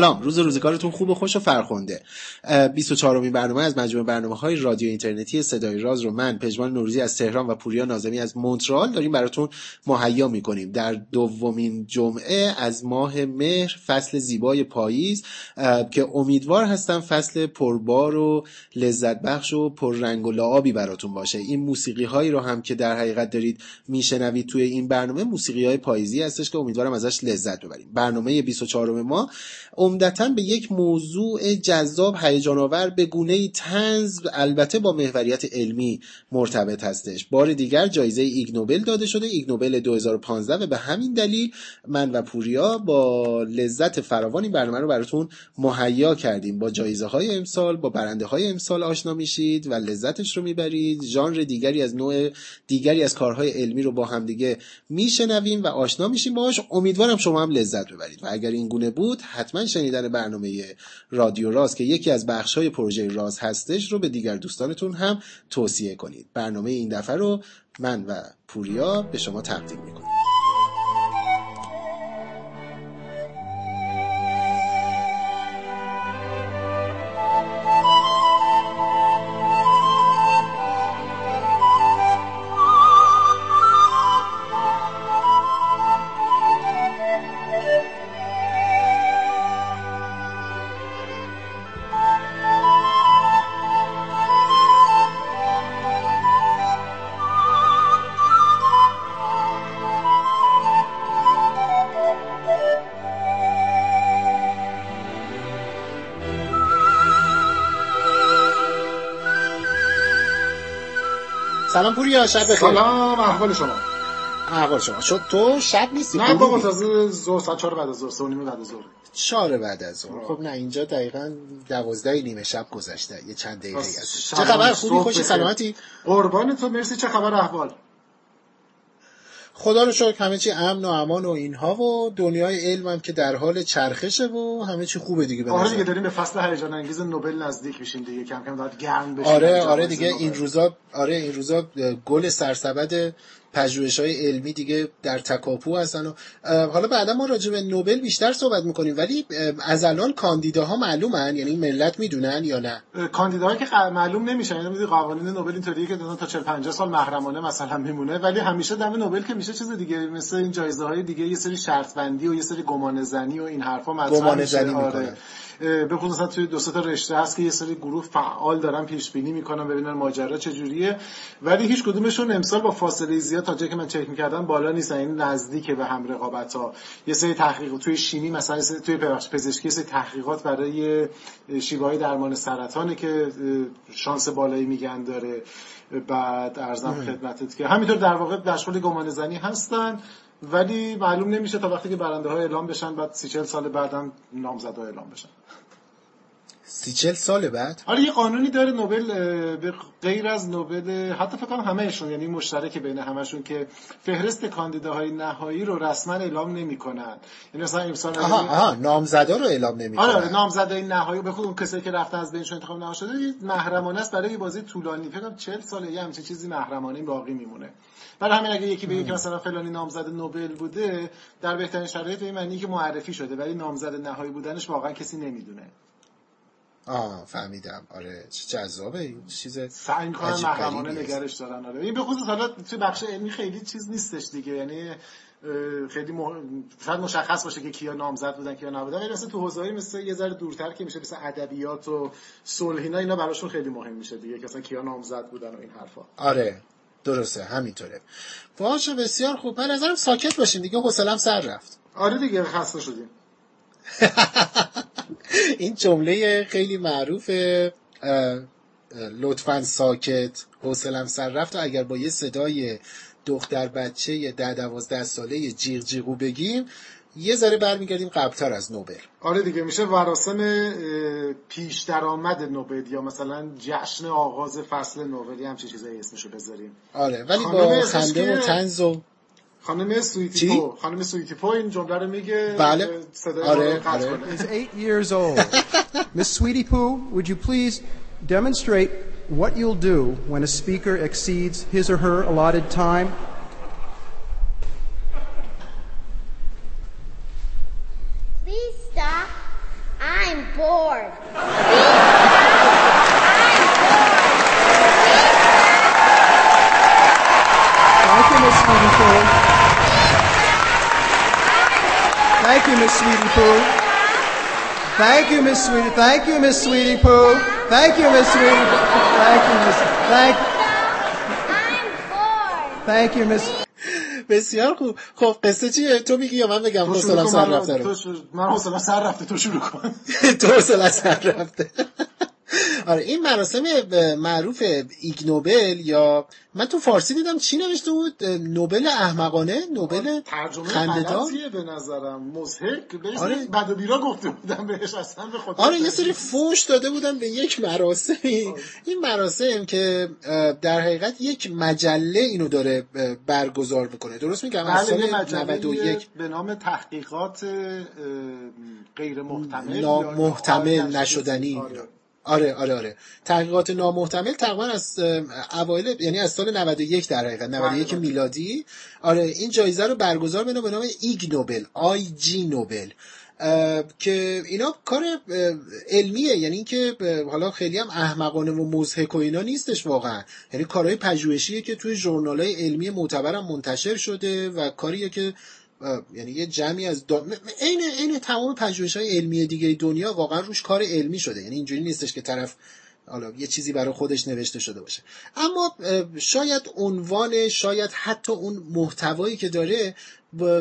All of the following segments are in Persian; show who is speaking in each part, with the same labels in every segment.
Speaker 1: سلام. روز روزگارتون خوب و خوش و فرخنده. 24 امین برنامه از مجموعه برنامه های رادیو اینترنتی صدای راز رو من پژمان نوروزی از تهران و پوریا نازمی از مونترال داریم براتون مهیا می‌کنیم. در دومین جمعه از ماه مهر فصل زیبای پاییز که امیدوار هستم فصل پربار و لذت بخش و پر رنگ و لعابی براتون باشه. این موسیقی هایی رو هم که در حقیقت دارید میشنوید توی این برنامه موسیقی های پاییزی هستش که امیدوارم ازش لذت ببریم. برنامه 24 ما عمدتا به یک موضوع جذاب هیجان آور به گونه تنز البته با محوریت علمی مرتبط هستش. بار دیگر جایزه ایگ نوبل داده شده ایگ نوبل 2015 و به همین دلیل من و پوریا با لذت فراوان این برنامه رو براتون مهیا کردیم. با جایزه های امسال با برنده های امسال آشنا میشید و لذتش رو می‌برید. ژانر دیگری از نوع دیگری از کارهای علمی رو با همدیگه میشنویم و آشنا میشیم. باهاش امیدوارم شما هم لذت ببرید. و اگر این گونه بود حتما شنیدن برنامه رادیو راز که یکی از بخش های پروژه راز هستش رو به دیگر دوستانتون هم توصیه کنید. برنامه این دفعه رو من و پوریا به شما تقدیم می‌کنیم. سلام پوریا شب بخیر
Speaker 2: سلام احوال شما.
Speaker 1: احوال شما. شد تو شب نیستی
Speaker 2: نه بابا تازه ظهر ساعت 4 بعد از ظهر 3 بعد از ظهر.
Speaker 1: 4 بعد از ظهر. خب نه اینجا دقیقاً 12 نیمه شب گذشته یه چند دقیقه است چه خبر؟ خوبی؟ خوشی سلامتی؟
Speaker 2: قربان تو مرسی چه خبر احوال؟
Speaker 1: خدا رو شکر همه چی امن و امان و اینها و دنیای علم هم که در حال چرخشه و همه چی خوبه دیگه به
Speaker 2: آره دیگه داریم به فصل هیجان انگیز نوبل نزدیک میشیم دیگه. کم کم داد گرم بشه
Speaker 1: آره آره دیگه این روزا آره این روزا گل سرسبد پژوهش های علمی دیگه در تکاپو هستن و حالا بعدا ما راجع به نوبل بیشتر صحبت می‌کنیم ولی از الان کاندیداها معلومن یعنی ملت می‌دونن یا نه؟
Speaker 2: کاندیداهایی که معلوم نمیشن یعنی قوانین نوبل اینطوریه که تا 40 50 سال محرمانه مثلا میمونه ولی همیشه دم نوبل که میشه چیز دیگه مثل این جایزه های دیگه یه سری شرط بندی و یه سری گمان زنی و این حرفا
Speaker 1: مطرح میشه. آره.
Speaker 2: به خصوص توی دو تا رشته هست که یه سری گروه فعال دارن پیش بینی می‌کنن ببینن ماجرا چجوریه. ولی هیچ کدومشون امسال با فاصله زیاد تا جایی که من چک می‌کردم بالا نیستن. این یعنی نزدیک به هم رقابت ها یه سری تحقیق توی شیمی مثلا توی پزشکی یه سری تحقیقات برای شیوه های درمان سرطانه که شانس بالایی میگن داره. بعد ارزم خدمتت که همینطور در واقع مشغول گمان زنی هستن. ولی معلوم نمیشه تا وقتی که برنده های اعلام بشن بعد سی چل سال بعدم نامزدها اعلام بشن.
Speaker 1: سی چل سال بعد؟
Speaker 2: آره یه قانونی داره نوبل به غیر از نوبل حتی فکر کنم همهشون یعنی مشترک بین همشون که فهرست کاندیداهای نهایی رو رسما اعلام نمی‌کنن. یعنی مثلا امسال
Speaker 1: آها آها نامزدا رو اعلام نمی‌کنن.
Speaker 2: آره, آره نامزدای نهایی به خود اون کسایی که رفتن از بینشون انتخاب نشده محرمانه است برای بازی طولانی. فکر کنم 40 ساله یه همچین چیزی محرمانه باقی میمونه. برای همین اگه یکی بگه که مثلا فلانی نامزد نوبل بوده در بهترین شرایط این معنی که معرفی شده ولی نامزد نهایی بودنش واقعا کسی نمی‌دونه.
Speaker 1: آه فهمیدم. آره چه جذابه این چیز.
Speaker 2: سعی کنن محرمانه نگرش دارن. آره. این به خصوص حالا توی بخش علمی خیلی چیز نیستش دیگه. یعنی خیلی مح... شاید مشخص باشه که کیا نامزد بودن کیا نبودن. ولی مثلا تو حوزه‌ای مثل یه ذره دورتر که میشه مثل ادبیات و صلح اینا اینا براشون خیلی مهم میشه دیگه که مثلا کیا نامزد بودن و این حرفا.
Speaker 1: آره. درسته همینطوره. باشه بسیار خوب. به نظرم ساکت باشین دیگه. حوصله‌ام سر رفت.
Speaker 2: آره دیگه خسته شدیم.
Speaker 1: این جمله خیلی معروف لطفا ساکت. حوصلم سر رفت. اگر با یه صدای دختر بچه ده دوازده ساله جیغ جیغو بگیم یه ذره برمیگردیم قبلتر از نوبل.
Speaker 2: آره دیگه میشه مراسم پیش درآمد نوبل یا مثلا جشن آغاز فصل نوبل هم چه چیزایی اسمشو بذاریم.
Speaker 1: آره ولی با خنده و تنز و
Speaker 2: خانم سویتی پو. خانم سویتی پو این جمله رو میگه
Speaker 1: بله. آره آره.
Speaker 3: is eight years old. Miss Sweetie Poo would you please demonstrate what you'll do when a speaker exceeds his or her allotted time
Speaker 4: Please stop. I'm bored.
Speaker 3: Thank you, Miss Sweetie Poo. Thank you, Miss Sweetie Poo. Thank you, Miss Sweetie. Thank you, Miss Sweetie Poo. Thank you, Miss Sweetie. Thank you, Miss. Thank.
Speaker 4: I'm bored.
Speaker 3: Thank you, Miss.
Speaker 1: بسیار خوب خب قصه چیه تو میگی یا من بگم حوصله‌ام سر رفته رو
Speaker 2: من حوصله‌ام سر رفته تو شروع کن
Speaker 1: تو حوصله سر رفته آره این مراسم معروف ایگ نوبل یا من تو فارسی دیدم چی نوشته بود؟ نوبل احمقانه نوبل خنده‌دار.
Speaker 2: به نظرم. مزهک
Speaker 1: آره.
Speaker 2: بد و بیرا گفته بودم بهش اصلا به خدا
Speaker 1: آره یه سری فوش داده بودن به یک مراسمی. این مراسم که در حقیقت یک مجله اینو داره برگزار می‌کنه. درست میگم؟ از
Speaker 2: بله
Speaker 1: سال
Speaker 2: مجله
Speaker 1: 91
Speaker 2: به نام تحقیقات غیر محتمل
Speaker 1: نامحتمل
Speaker 2: آره،
Speaker 1: نشدنی.
Speaker 2: آره.
Speaker 1: آره آره آره. تحقیقات نامحتمل تقریبا از اوایل یعنی از سال 91 در حقیقت 91
Speaker 2: بله.
Speaker 1: میلادی. آره این جایزه رو برگزار به به نام ایگ نوبل آی جی نوبل. که اینا کار علمیه. یعنی اینکه حالا خیلی هم احمقانه و مضحک و اینا نیستش واقعا. یعنی کارهای پژوهشیه که توی ژورنال‌های علمی معتبرم منتشر شده و کاریه که یعنی یه جمعی از دا... م- م- عین عین تمام پژوهش‌های علمی دیگه دنیا واقعا روش کار علمی شده. یعنی اینجوری نیستش که طرف حالا یه چیزی برای خودش نوشته شده باشه. اما شاید عنوان شاید حتی اون محتوایی که داره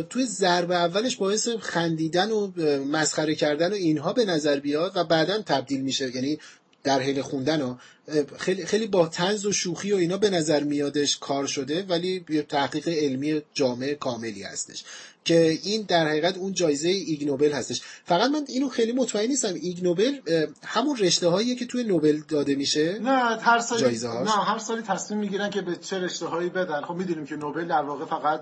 Speaker 1: توی ضرب اولش باعث خندیدن و مسخره کردن و اینها به نظر بیاد و بعدا تبدیل میشه. یعنی در حین خوندن ها خیلی خیلی با تنز و شوخی و اینا به نظر میادش کار شده ولی تحقیق علمی جامع کاملی هستش که این در حقیقت اون جایزه ایگ نوبل هستش. فقط من اینو خیلی مطمئن نیستم. ایگ نوبل اه، همون رشته هاییه که توی نوبل داده میشه؟
Speaker 2: نه هر سالی
Speaker 1: جایزه هاش؟
Speaker 2: نه هر سالی تصمیم می‌گیرن که به چه رشته هایی بدن. خب می‌دونیم که نوبل در واقع فقط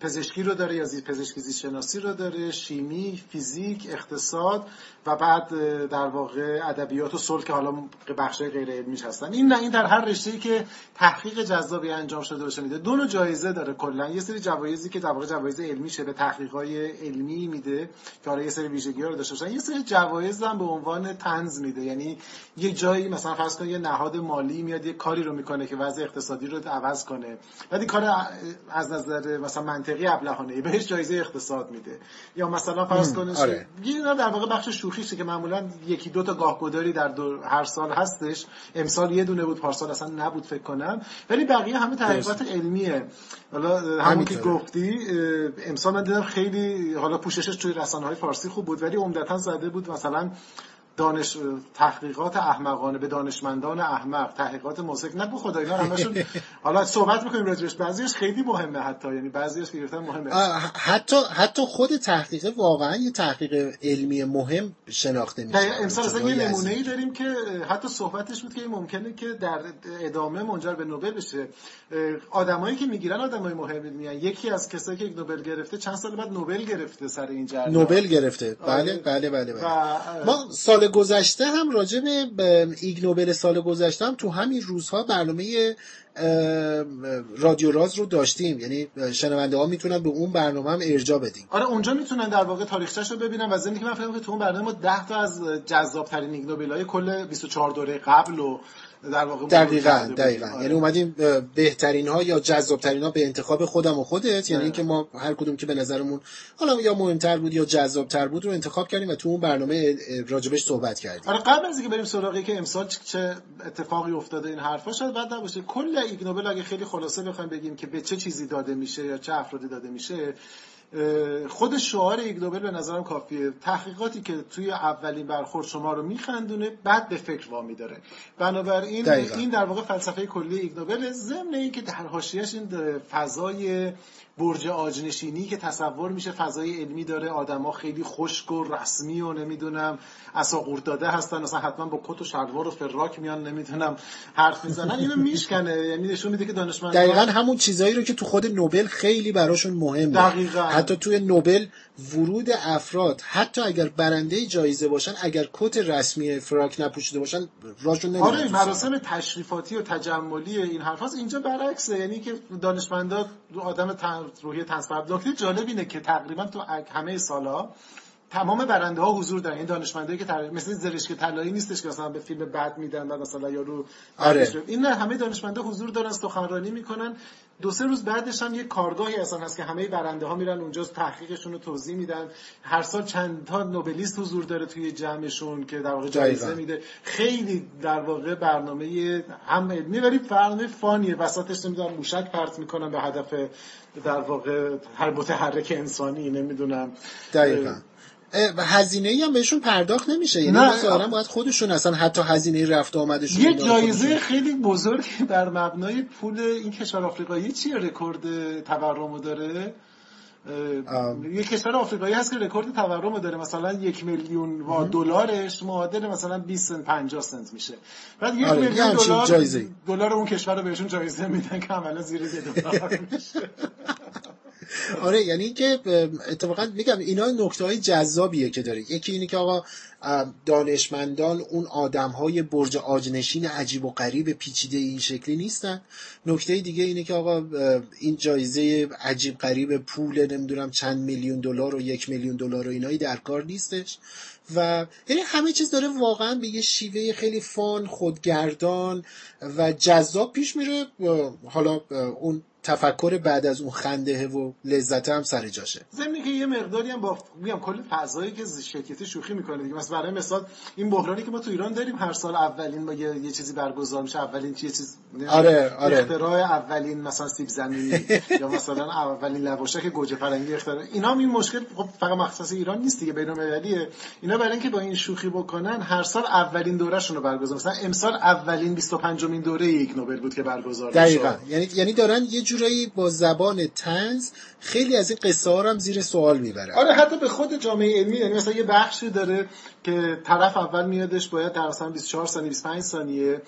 Speaker 2: پزشکی رو داره یا زیست پزشکی زیست شناسی رو داره شیمی فیزیک اقتصاد و بعد در واقع ادبیات و صلح که حالا بخشای غیر علمیش هستن. این نه این در هر رشته‌ای که تحقیق جذابی انجام شده باشه میده دو نوع جایزه داره کلا. یه سری جوایزی که در واقع جوایز علمی شه به تحقیقای علمی میده که حالا یه سری ویژگی‌ها رو داشته باشن. یه سری جوایز هم به عنوان تنز میده. یعنی یه جایی مثلا فرض کن یه نهاد مالی میاد یه کاری رو می‌کنه که وضع اقتصادی رو عوض کنه. این کار از نظر مثلا منطقی ابلهانه بهش جایزه اقتصاد میده. یا مثلا فرض کن
Speaker 1: آره.
Speaker 2: اینا در واقع بخش شوخیشه که معمولا یکی دو تا گاهگداری در دو هر سال هستش. امسال یه دونه بود پارسال اصلا نبود فکر کنم. ولی بقیه همه تحقیقات علمیه. حالا همون که. گفتی امسال من دیدم خیلی حالا پوششش توی رسانه های فارسی خوب بود ولی عمدتا زده بود مثلا دانش تحقیقات احمقانه به دانشمندان احمق تحقیقات موسیقی نه خدا اینا همشون حالا صحبت می‌کنیم راجبش بعضیش خیلی مهمه حتی یعنی بعضیش گفتم مهمه.
Speaker 1: حتی حتی خود تحقیق واقعا یه تحقیق علمی مهم شناخته میشه.
Speaker 2: امسال اصلا یه نمونه ای. داریم که حتی صحبتش بود که ممکنه که در ادامه منجر به نوبل بشه. آدمایی که می‌گیرن آدمای مهمی میان. یکی از کسایی که نوبل گرفته چند سال بعد نوبل گرفته سر این جریان.
Speaker 1: نوبل گرفته.
Speaker 2: آره.
Speaker 1: بله بله بله, بله.
Speaker 2: و-
Speaker 1: ما سال گذشته هم راجع به- به ایگ نوبل سال گذشته هم تو همین روزها برنامه رادیو راز رو داشتیم. یعنی شنونده ها می‌تونن به اون برنامه هم ارجا بدیم
Speaker 2: آره اونجا می‌تونن در واقع تاریخچه‌ش رو ببینن. و ضمن که من فکر که تو اون برنامه ما 10 تا از جذاب ترین ایگ نوبل‌های کل 24 دوره قبل و در واقع
Speaker 1: دقیقا. دقیقا
Speaker 2: آره.
Speaker 1: یعنی اومدیم بهترین ها یا جذابترین ها به انتخاب خودم و خودت یعنی اینکه ما هر کدوم که به نظرمون حالا یا مهمتر بود یا جذابتر بود رو انتخاب کردیم و تو اون برنامه راجبش صحبت کردیم
Speaker 2: آره قبل از اینکه بریم سراغی که امسال چه اتفاقی افتاده این حرفا شاید بد نباشه کل ایگ نوبل اگه خیلی خلاصه بخوایم بگیم که به چه چیزی داده میشه یا چه افرادی داده میشه خود شعار ایگ نوبل به نظرم کافیه. تحقیقاتی که توی اولین برخورد شما رو میخندونه بعد به فکر وامی داره بنابراین
Speaker 1: دقیقاً.
Speaker 2: این در واقع فلسفه کلی ایگ نوبل. ضمن اینکه در حاشیه‌اش این فضای برج عاج‌نشینی که تصور میشه فضای علمی داره. آدما خیلی خشک و رسمی و نمی‌دونم عصا قورت داده هستن. مثلا حتما با کت و شلوار و فراک میان نمی‌دونم حرف می‌زنن. اینو میشکنه. یعنی نشون میده که دانشمندان
Speaker 1: دقیقا همون چیزایی رو که تو خود نوبل خیلی براشون مهمه.
Speaker 2: دقیقاً.
Speaker 1: حتی توی نوبل ورود افراد حتی اگر برنده جایزه باشن اگر کت رسمی فراک نپوشیده باشن راشون نمیره
Speaker 2: آره مراسم تشریفاتی و تجملی این حرف هست اینجا برعکسه. یعنی که دانشمندا آدم تن- روحی تنصبر نکته جالب اینه که تقریبا تو همه سالا تمام برنده ها حضور دارن. این دانشمندایی که تر... مثل زرشک طلایی نیستش که مثلا به فیلم بد میدن و مثلا یارو
Speaker 1: آره.
Speaker 2: این نه همه دانشمندا حضور دارن سخنرانی می‌کنن. دو سه روز بعدش هم یه کارگاهی اصلا هست که همه برنده ها میرن اونجا تحقیقشون رو توضیح میدن. هر سال چند تا نوبلیست حضور داره توی جمعشون که در واقع جایزه. میده. خیلی در واقع برنامه هم علمی ولی برنامه فانیه. وسطش نمی‌دونم موشک پرت می‌کنن به هدف در واقع هر متحرک انسانی نمی‌دونم.
Speaker 1: دقیقا. هزینه ای هم بهشون پرداخت نمیشه یعنی
Speaker 2: نه.
Speaker 1: ظاهرا باید خودشون اصلا حتی هزینه رفت و آمدشون
Speaker 2: یه جایزه خیلی بزرگ بر مبنای پول این کشور آفریقایی چیه رکورد تورم داره. یه کشور آفریقایی هست که رکورد تورم داره مثلا یک میلیون وا دلارش معادل مثلا 20 سنت 50 سنت میشه بعد یک
Speaker 1: آره،
Speaker 2: میلیون دلار. دلار اون کشور رو بهشون جایزه میدن که عملا زیر یه دلار میشه
Speaker 1: آره یعنی اینکه اتفاقا میگم اینا نکته های جذابیه که داره یکی اینه که آقا دانشمندان اون آدم های برج آجنشین عجیب و غریب پیچیده این شکلی نیستن. نکته دیگه اینه که آقا این جایزه عجیب غریب پول نمی‌دونم چند میلیون دلار و یک میلیون دلار و اینایی در کار نیستش. و یعنی همه چیز داره واقعا به یه شیوه خیلی فان خودگردان و جذاب پیش میره. حالا اون تفکر بعد از اون خنده و لذت هم سر جاشه.
Speaker 2: ضمن که یه مقداری هم با میگم کل فضایی که شرکتی شوخی می‌کنه دیگه. مثلا برای مثال این بحرانی که ما تو ایران داریم هر سال اولین با یه, یه چیزی برگزار میشه اولین یه چیز
Speaker 1: آره، آره.
Speaker 2: اختراع اولین مثلا سیب زمینی یا مثلا اولین لواشک گوجه فرنگی اختراع. اینا هم این مشکل خب فقط مخصوص ایران نیست دیگه بین‌المللیه اینا برای اینکه با این شوخی بکنن هر سال اولین دورهشون رو برگزار. مثلا امسال اولین 25 مین دوره یک نوبل بود که برگزار
Speaker 1: دقیقا. یعنی یعنی دارن یه جورایی با زبان تنز خیلی از این قصه ها هم زیر سوال می‌برن
Speaker 2: آره حتی به خود جامعه علمی یعنی مثلا یه بخشی داره که طرف اول میادش باید در مثلا 24 ثانیه 25 ثانیه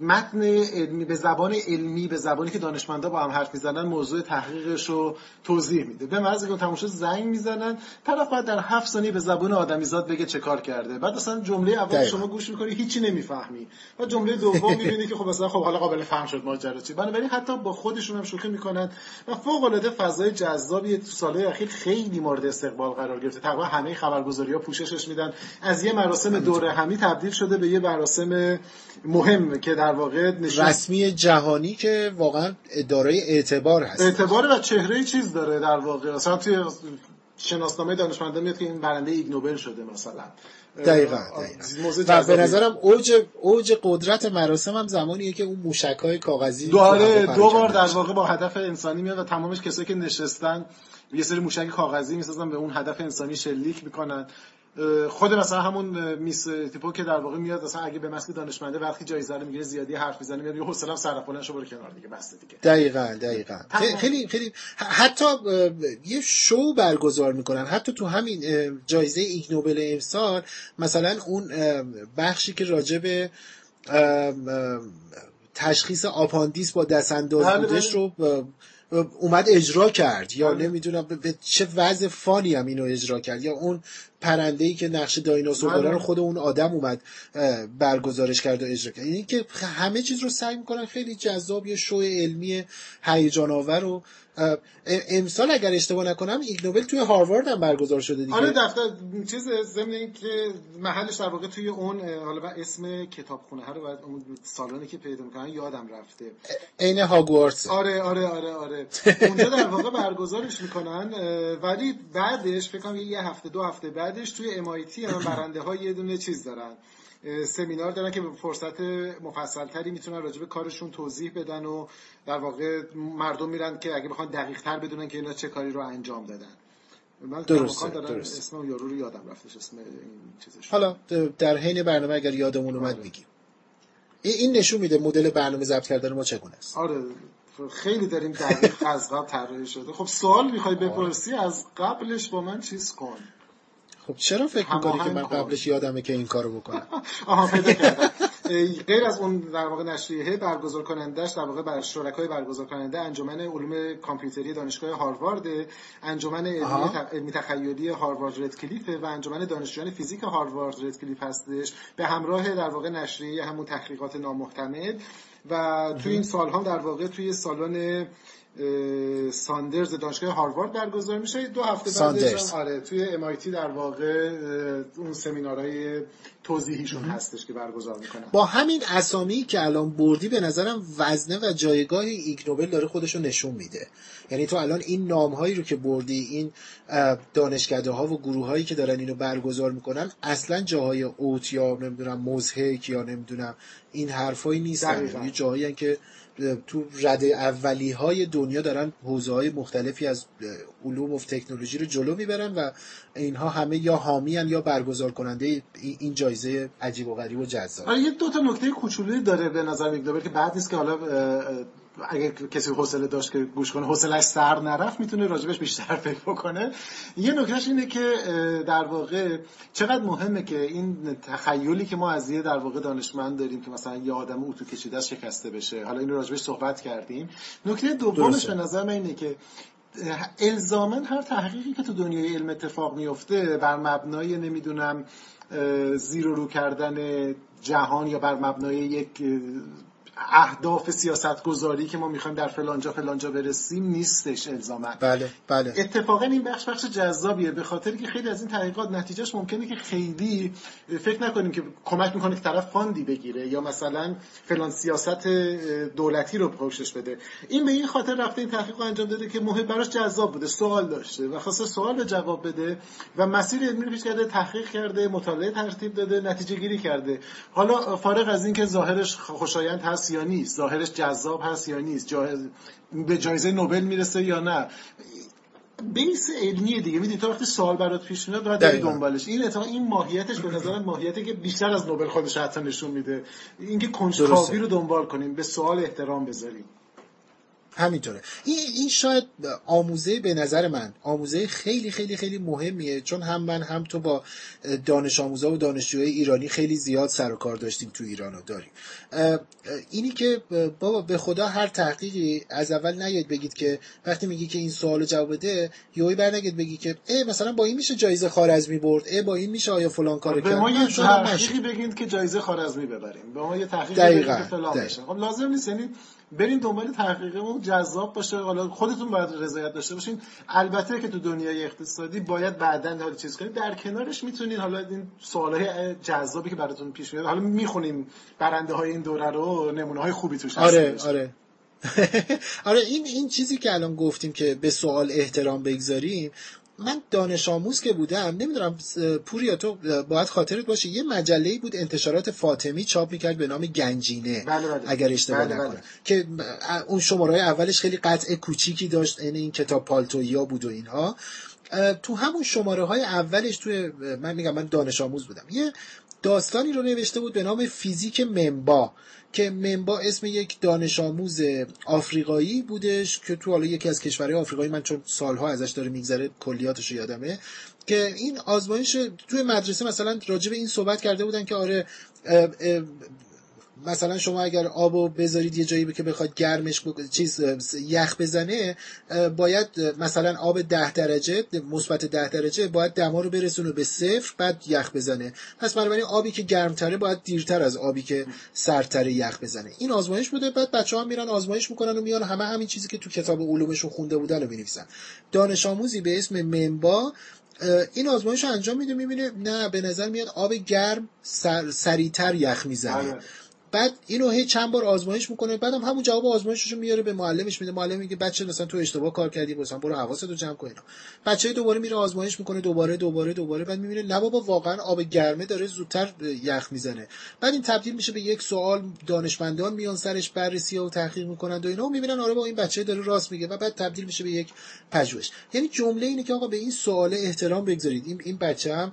Speaker 2: متن علمی به زبان علمی به زبانی که دانشمندا با هم حرف می‌زنن موضوع تحقیقش رو توضیح میده. به محض اینکه تماشا زنگ می‌زنن طرف باید در 7 ثانیه به زبان آدمیزاد بگه چه کار کرده. بعد مثلا جمله اول. شما گوش می‌کنی هیچی نمی‌فهمی. و جمله دوم می‌بینی که خب مثلا خب حالا قابل فهم شد ماجرا چی. بنابراین حتی با خودشون هم شوخی می‌کنن و فوق العاده فضای جذابی تو سالهای اخیر خیلی مورد استقبال قرار گرفته. تقریبا همه خبرگزاری ها پوششش میدن. از یه مراسم دوره همی تبدیل شده به یه مراسم مهم که در واقع نشون
Speaker 1: رسمی جهانی که واقعا دارای اعتبار هست
Speaker 2: اعتبار و چهره چیز داره در واقع مثلا توی شناسنامه دانشمندان میاد که این برنده ایگ نوبل شده مثلا
Speaker 1: دقیقا, دقیقا. و به. نظرم اوج اوج قدرت مراسم هم زمانیه که اون موشک های کاغذی تو هوا
Speaker 2: دو بار در. واقع با هدف انسانی میاد و تمامش کسایی که نشستن یه سری موشک کاغذی می‌سازن به اون هدف انسانی شلیک می‌کنن خود مثلا همون Miss Sweetie Poo که در واقع میاد مثلا اگه به مثلا دانشمنده وقتی جایزه رو می‌گیره زیادی حرف می‌زنه میاد یه حوصله‌ام سر رفت برو کنار دیگه بس دیگه
Speaker 1: دقیقا دقیقا. خیلی خیلی حتی یه شو برگزار می‌کنن حتی تو همین جایزه ایگ نوبل امسال مثلا اون بخشی که راجع به تشخیص آپاندیس با دست انداز
Speaker 2: بله،
Speaker 1: بودش
Speaker 2: بله.
Speaker 1: رو اومد اجرا کرد یا
Speaker 2: بله.
Speaker 1: نمی‌دونم به چه وضع فانی هم اینو اجرا کرد یا اون پرنده ای که نقش دایناسور
Speaker 2: بله.
Speaker 1: داره رو خود اون آدم اومد برگزارش کرد و اجرا کرد. یعنی که همه چیز رو سعی می‌کنن خیلی جذاب یه شو علمی هیجان آور و امسال اگر اشتباه نکنم ایگ نوبل توی هاروارد هم برگزار شده دیگه.
Speaker 2: آره دفتر چیز ضمن این که محلش در واقع توی اون حالا اسم کتابخونه ها رو باید اون که پیدا می‌کنن یادم رفته.
Speaker 1: عین هاگوارتس.
Speaker 2: آره آره آره آره. اونجا در واقع برگزارش می‌کنن ولی بعدش فکر کنم یه هفته دو هفته بعدش توی MIT هم برنده ها یه دونه چیز دارن. سمینار دارن که به فرصت مفصل تری می‌تونن راجع به کارشون توضیح بدن و در واقع مردم میرن که اگه بخوان دقیق تر بدونن که اینا چه کاری رو انجام دادن. من
Speaker 1: درسته، درسته.
Speaker 2: اسم یارو رو یادم رفتش اسم این چیزش.
Speaker 1: حالا در حین برنامه اگر یادمون اومد میگیم. این این نشون میده مدل برنامه ضبط کردن ما چگونه است.
Speaker 2: آره خیلی داریم دقیق از قبل طراحی شده. خب سوال می‌خوای بپرسی از قبلش با من چیز کن.
Speaker 1: خب چرا فکر می‌کنی که من. قبلش یادمه که این کارو بکنم؟
Speaker 2: آها پیدا کردم. غیر از اون در واقع نشریه برگزار کنندش در واقع بر شرکای برگزار کننده انجمن علوم کامپیوتری دانشگاه هاروارد انجمن علمی, تخیلی هاروارد ردکلیف و انجمن دانشجویان فیزیک هاروارد ردکلیف هستش. به همراه در واقع نشریه همون تحقیقات نامحتمل و توی این سال هم در واقع توی سالن ساندرز دانشگاه هاروارد برگزار میشه. دو هفته بعدش آره توی MIT در واقع اون سمینارهای توضیحیشون هستش که برگزار می‌کنن.
Speaker 1: با همین اسامی که الان بردی به نظرم وزنه و جایگاه ایگ نوبل داره خودشو نشون میده. یعنی تو الان این نام هایی رو که بردی این دانشکده ها و گروه هایی که دارن اینو برگزار می‌کنن اصلا جاهای out یا نمی‌دونم مضحک یا نمی‌دونم این حرفایی نیستن.
Speaker 2: دقیقاً.
Speaker 1: یعنی جاهایی که تو رده اولی های دنیا دارن حوزه های مختلفی از علوم و تکنولوژی رو جلو می‌برن و اینها همه یا حامی یا برگزار کننده این- این جایزه عجیب و غریب و جذاب.
Speaker 2: آره یه دو تا نکته کوچولویی داره به نظر میاد که بعد نیست که حالا اگه کسی حوصله داشت که گوش کنه حوصلش سر نرفت می‌تونه راجبش بیشتر فکر بکنه. یه نکتهش اینه که در واقع چقدر مهمه که این تخیلی که ما از یه در واقع دانشمند داریم که مثلا یه آدم اتو کشیده شکسته بشه. حالا اینو راجبش صحبت کردیم. نکته دومش. به نظر من اینه که الزاما هر تحقیقی که تو دنیای علم اتفاق میفته بر مبنای نمی‌دونم زیر و رو کردن جهان یا بر مبنای یک اهداف سیاست گذاری که ما می‌خوایم در فلانجا فلانجا برسیم نیستش الزاما.
Speaker 1: بله بله.
Speaker 2: اتفاقا این بخش بخش جذابیه به خاطر که خیلی از این تحقیقات نتیجهش ممکنه که خیلی فکر نکنیم که کمک می‌کنه که طرف فاندی بگیره یا مثلا فلان سیاست دولتی رو پشتش بده. این به این خاطر رفته این تحقیق رو انجام داده که مهم براش جذاب بوده سوال داشته و خواسته سوال رو جواب بده و مسیر علمی رو پیش کرده تحقیق کرده مطالعه ترتیب داده نتیجه گیری کرده. حالا فارغ از اینکه ظاهرش خوشایند هست یا نیست؟ ظاهرش جذاب هست یا نیست؟ جا... به جایزه نوبل می‌رسه یا نه؟ بیس علمیه دیگه. می‌دونی تو وقتی سوال برات پیش میاد باید. دنبالش. این اتفاقا این ماهیتش به نظر ماهیتی که بیشتر از نوبل خودش حتی نشون میده. اینکه کنجکاوی. رو دنبال کنیم به سوال احترام بذاریم.
Speaker 1: همینطوره. این این شاید آموزه به نظر من آموزه خیلی خیلی خیلی مهمیه چون هم من هم تو با دانش آموزا و دانشجوهای ایرانی خیلی زیاد سر و کار داشتیم تو ایران و داریم. اینی که بابا به خدا هر تحقیقی از اول نیاد بگید که وقتی میگی که این سوالو جواب بده یهو بر نگید بگی که اه مثلا با این میشه جایزه خارزمی برد اه با این میشه آیا فلان کارو
Speaker 2: به
Speaker 1: کرد؟
Speaker 2: ما
Speaker 1: نه،
Speaker 2: یه تحقیقی. بگید که جایزه خارزمی ببریم. به ما یه تحقیقی بگید که فلان. بشه. خب لازم نیست یعنی بریم دنبال تحقیقمون جذاب باشه. حالا خودتون باید رضایت داشته باشین. البته که تو دنیای اقتصادی باید بعدا حالا چیز کنید. در کنارش می‌تونین. حالا این سوالای جذابی که براتون پیش میاد. حالا می‌خونیم برنده های این دوره رو نمونه های خوبی توش
Speaker 1: آره
Speaker 2: هستش.
Speaker 1: آره. آره این این چیزی که الان گفتیم که به سوال احترام بگذاریم من دانش آموز که بودم نمی‌دونم پوریا تو باید خاطرت باشه یه مجله بود انتشارات فاطمی چاپ می‌کرد به نام گنجینه
Speaker 2: بله بله.
Speaker 1: اگر اشتباه
Speaker 2: بله
Speaker 1: نکنم
Speaker 2: بله.
Speaker 1: که اون شماره اولش خیلی قطع کوچیکی داشت این این کتاب پالتویا بود و اینها تو همون شماره های اولش توی من میگم من دانش آموز بودم یه داستانی رو نوشته بود به نام فیزیک منبا که منبا اسم یک دانش آموز آفریقایی بودش که تو حالا یکی از کشورهای آفریقایی من چون سالها ازش داره میگذره کلیاتش رو یادمه که این آزمایش توی مدرسه مثلا راجع به این صحبت کرده بودن که آره مثلا شما اگر آبو بذارید یه جایی که بخواد گرمش چیز یخ بزنه باید مثلا آب ده درجه مثبت ده درجه باید دما رو برسونه به صفر بعد یخ بزنه. پس بنابراین آبی که گرمتره باید دیرتر از آبی که سردتره یخ بزنه. این آزمایش بوده بعد بچه ها میرن آزمایش می‌کنن و میان همه همین چیزی که تو کتاب علومشون خونده بودن رو می‌نویسن. دانش آموزی به اسم منبا این آزمایش رو انجام میده می‌بینه نه به نظر میاد آب گرم سر، سریعتر یخ می‌زنه.
Speaker 2: بله.
Speaker 1: بعد اینو هی چند بار آزمایش می‌کنه بعدم همون جواب آزمایششو میاره به معلمش میده معلم میگه بچه مثلا تو اشتباه کار کردی مثلا برو حواستو جمع کن بچه دوباره میره آزمایش می‌کنه دوباره دوباره دوباره بعد می‌بینه نه بابا واقعا آب گرمه داره زودتر یخ می‌زنه. بعد این تبدیل میشه به یک سوال دانشمندان میان سرش بررسی و تحقیق می‌کنند و اینا می‌بینن آره با این بچه داره راست میگه و بعد تبدیل میشه به یک پژوهش. یعنی جمله اینه که آقا به این سوال احترام بگذارید. این این بچه هم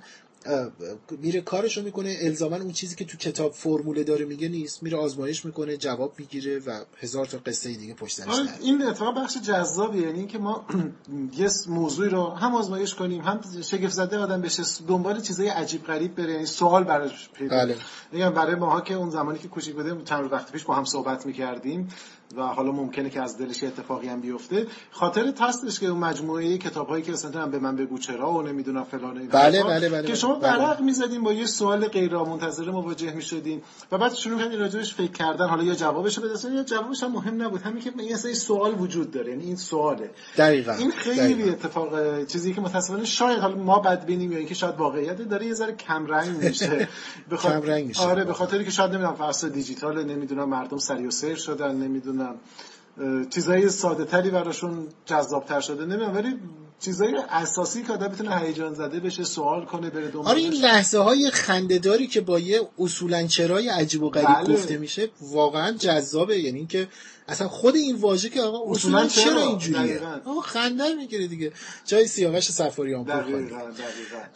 Speaker 1: میره کارشو می‌کنه الزاما اون چیزی که تو کتاب فرموله داره میگه نیست. میره آزمایش می‌کنه جواب می‌گیره و هزار تا قصه دیگه پشت سرش
Speaker 2: آره این اتفاق بخش جذابیه. یعنی اینکه ما یه موضوعی رو هم آزمایش کنیم هم شگفت زده آدم بشه دنبال چیزای عجیب غریب بره. یعنی سوال براش پیدا
Speaker 1: بله.
Speaker 2: میگم برای ماها که اون زمانی که کوچیک بودیم چند وقت پیش با هم صحبت می‌کردیم و حالا ممکنه که از دلش اتفاقی هم بیفته. خاطر هستش که اون مجموعه کتابایی که مثلا به من بگو چرا و نمی‌دونم فلان و
Speaker 1: بله بله بله
Speaker 2: که شما
Speaker 1: بله.
Speaker 2: ورق می‌زدین با یه سوال غیر منتظره مواجه می‌شدین و بعد شروع کردین راجعش فکر کردن. حالا یا جوابش رو بدین یا جوابش هم مهم نبود. همین که این سری سوال وجود داره. یعنی این سواله.
Speaker 1: دقیقاً
Speaker 2: این خیلی
Speaker 1: دقیقاً.
Speaker 2: اتفاق چیزی که متاسفانه شاید حالا ما بد بینیم یا اینکه شاید واقعیت داره یه ذره کم رنگ میشه. بخاطر. آره به خاطری که شاید نمی‌دونم فرض دیجیتال نمی‌دونم مردم سری و سیر شدن نمی‌دونم. اه، چیزای ساده تری براشون جذاب تر شده نمی‌دونم ولی چیزای اساسی که آدم بتونه هیجان زده بشه سوال کنه بره دنبالش.
Speaker 1: آره این لحظه های خندهداری که با یه اصولا چرای عجیب و غریب
Speaker 2: بله.
Speaker 1: گفته میشه واقعا جذابه. یعنی اینکه اصلا خود این واژه که آقا
Speaker 2: اصولاً
Speaker 1: چرا؟ اینجوریه. آقا خنده می‌گیره دیگه. جای سیاوش صفاریان پور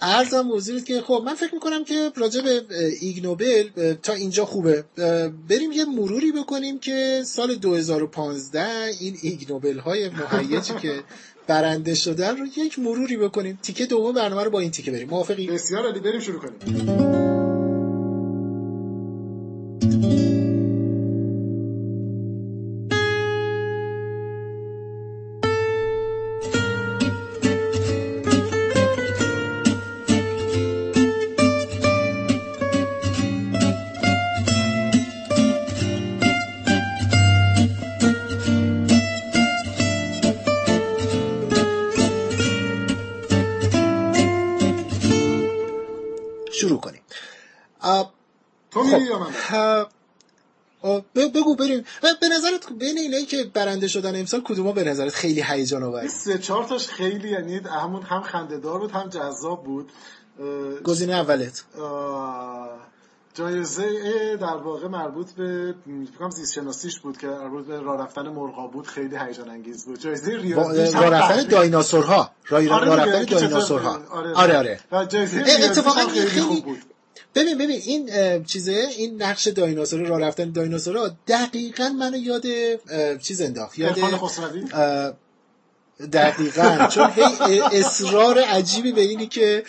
Speaker 1: ارزم موضوع که خب من فکر می‌کنم که راجع به اه، ایگ نوبل اه، تا اینجا خوبه. بریم یه مروری بکنیم که سال 2015 این ایگ نوبل های مهیجی که برنده شدن رو یک مروری بکنیم. تیکه دوم برنامه رو با این تیکه بریم. موافقی؟
Speaker 2: بسیار عالی. بریم شروع کنیم.
Speaker 1: ب- بگو بریم. به نظرت بین اینایی که برنده شدن امسال کدوما به نظرت خیلی هیجان آور
Speaker 2: سه چهار تاش خیلی یعنی همون هم خندهدار بود هم جذاب بود.
Speaker 1: گزینه اولت.
Speaker 2: جایزه در واقع مربوط به م، فکر کنم زیست شناسیش بود که مربوط به راه رفتن مرغا بود خیلی هیجان انگیز بود. جایزه ریاضیش
Speaker 1: راه رفتن دایناسورها. راه
Speaker 2: آره
Speaker 1: راه رفتن دایناسورها.
Speaker 2: آره.
Speaker 1: آره آره.
Speaker 2: و جایزه
Speaker 1: اتفاقاً
Speaker 2: خیلی
Speaker 1: خیلی-
Speaker 2: خوب بود.
Speaker 1: ببین ببین این چیزه این نقش دایناسور راه رفتن دایناسورها دقیقا منو یاد چیز انداخت یاد دقیقا. چون هی اصرار عجیبی به اینی که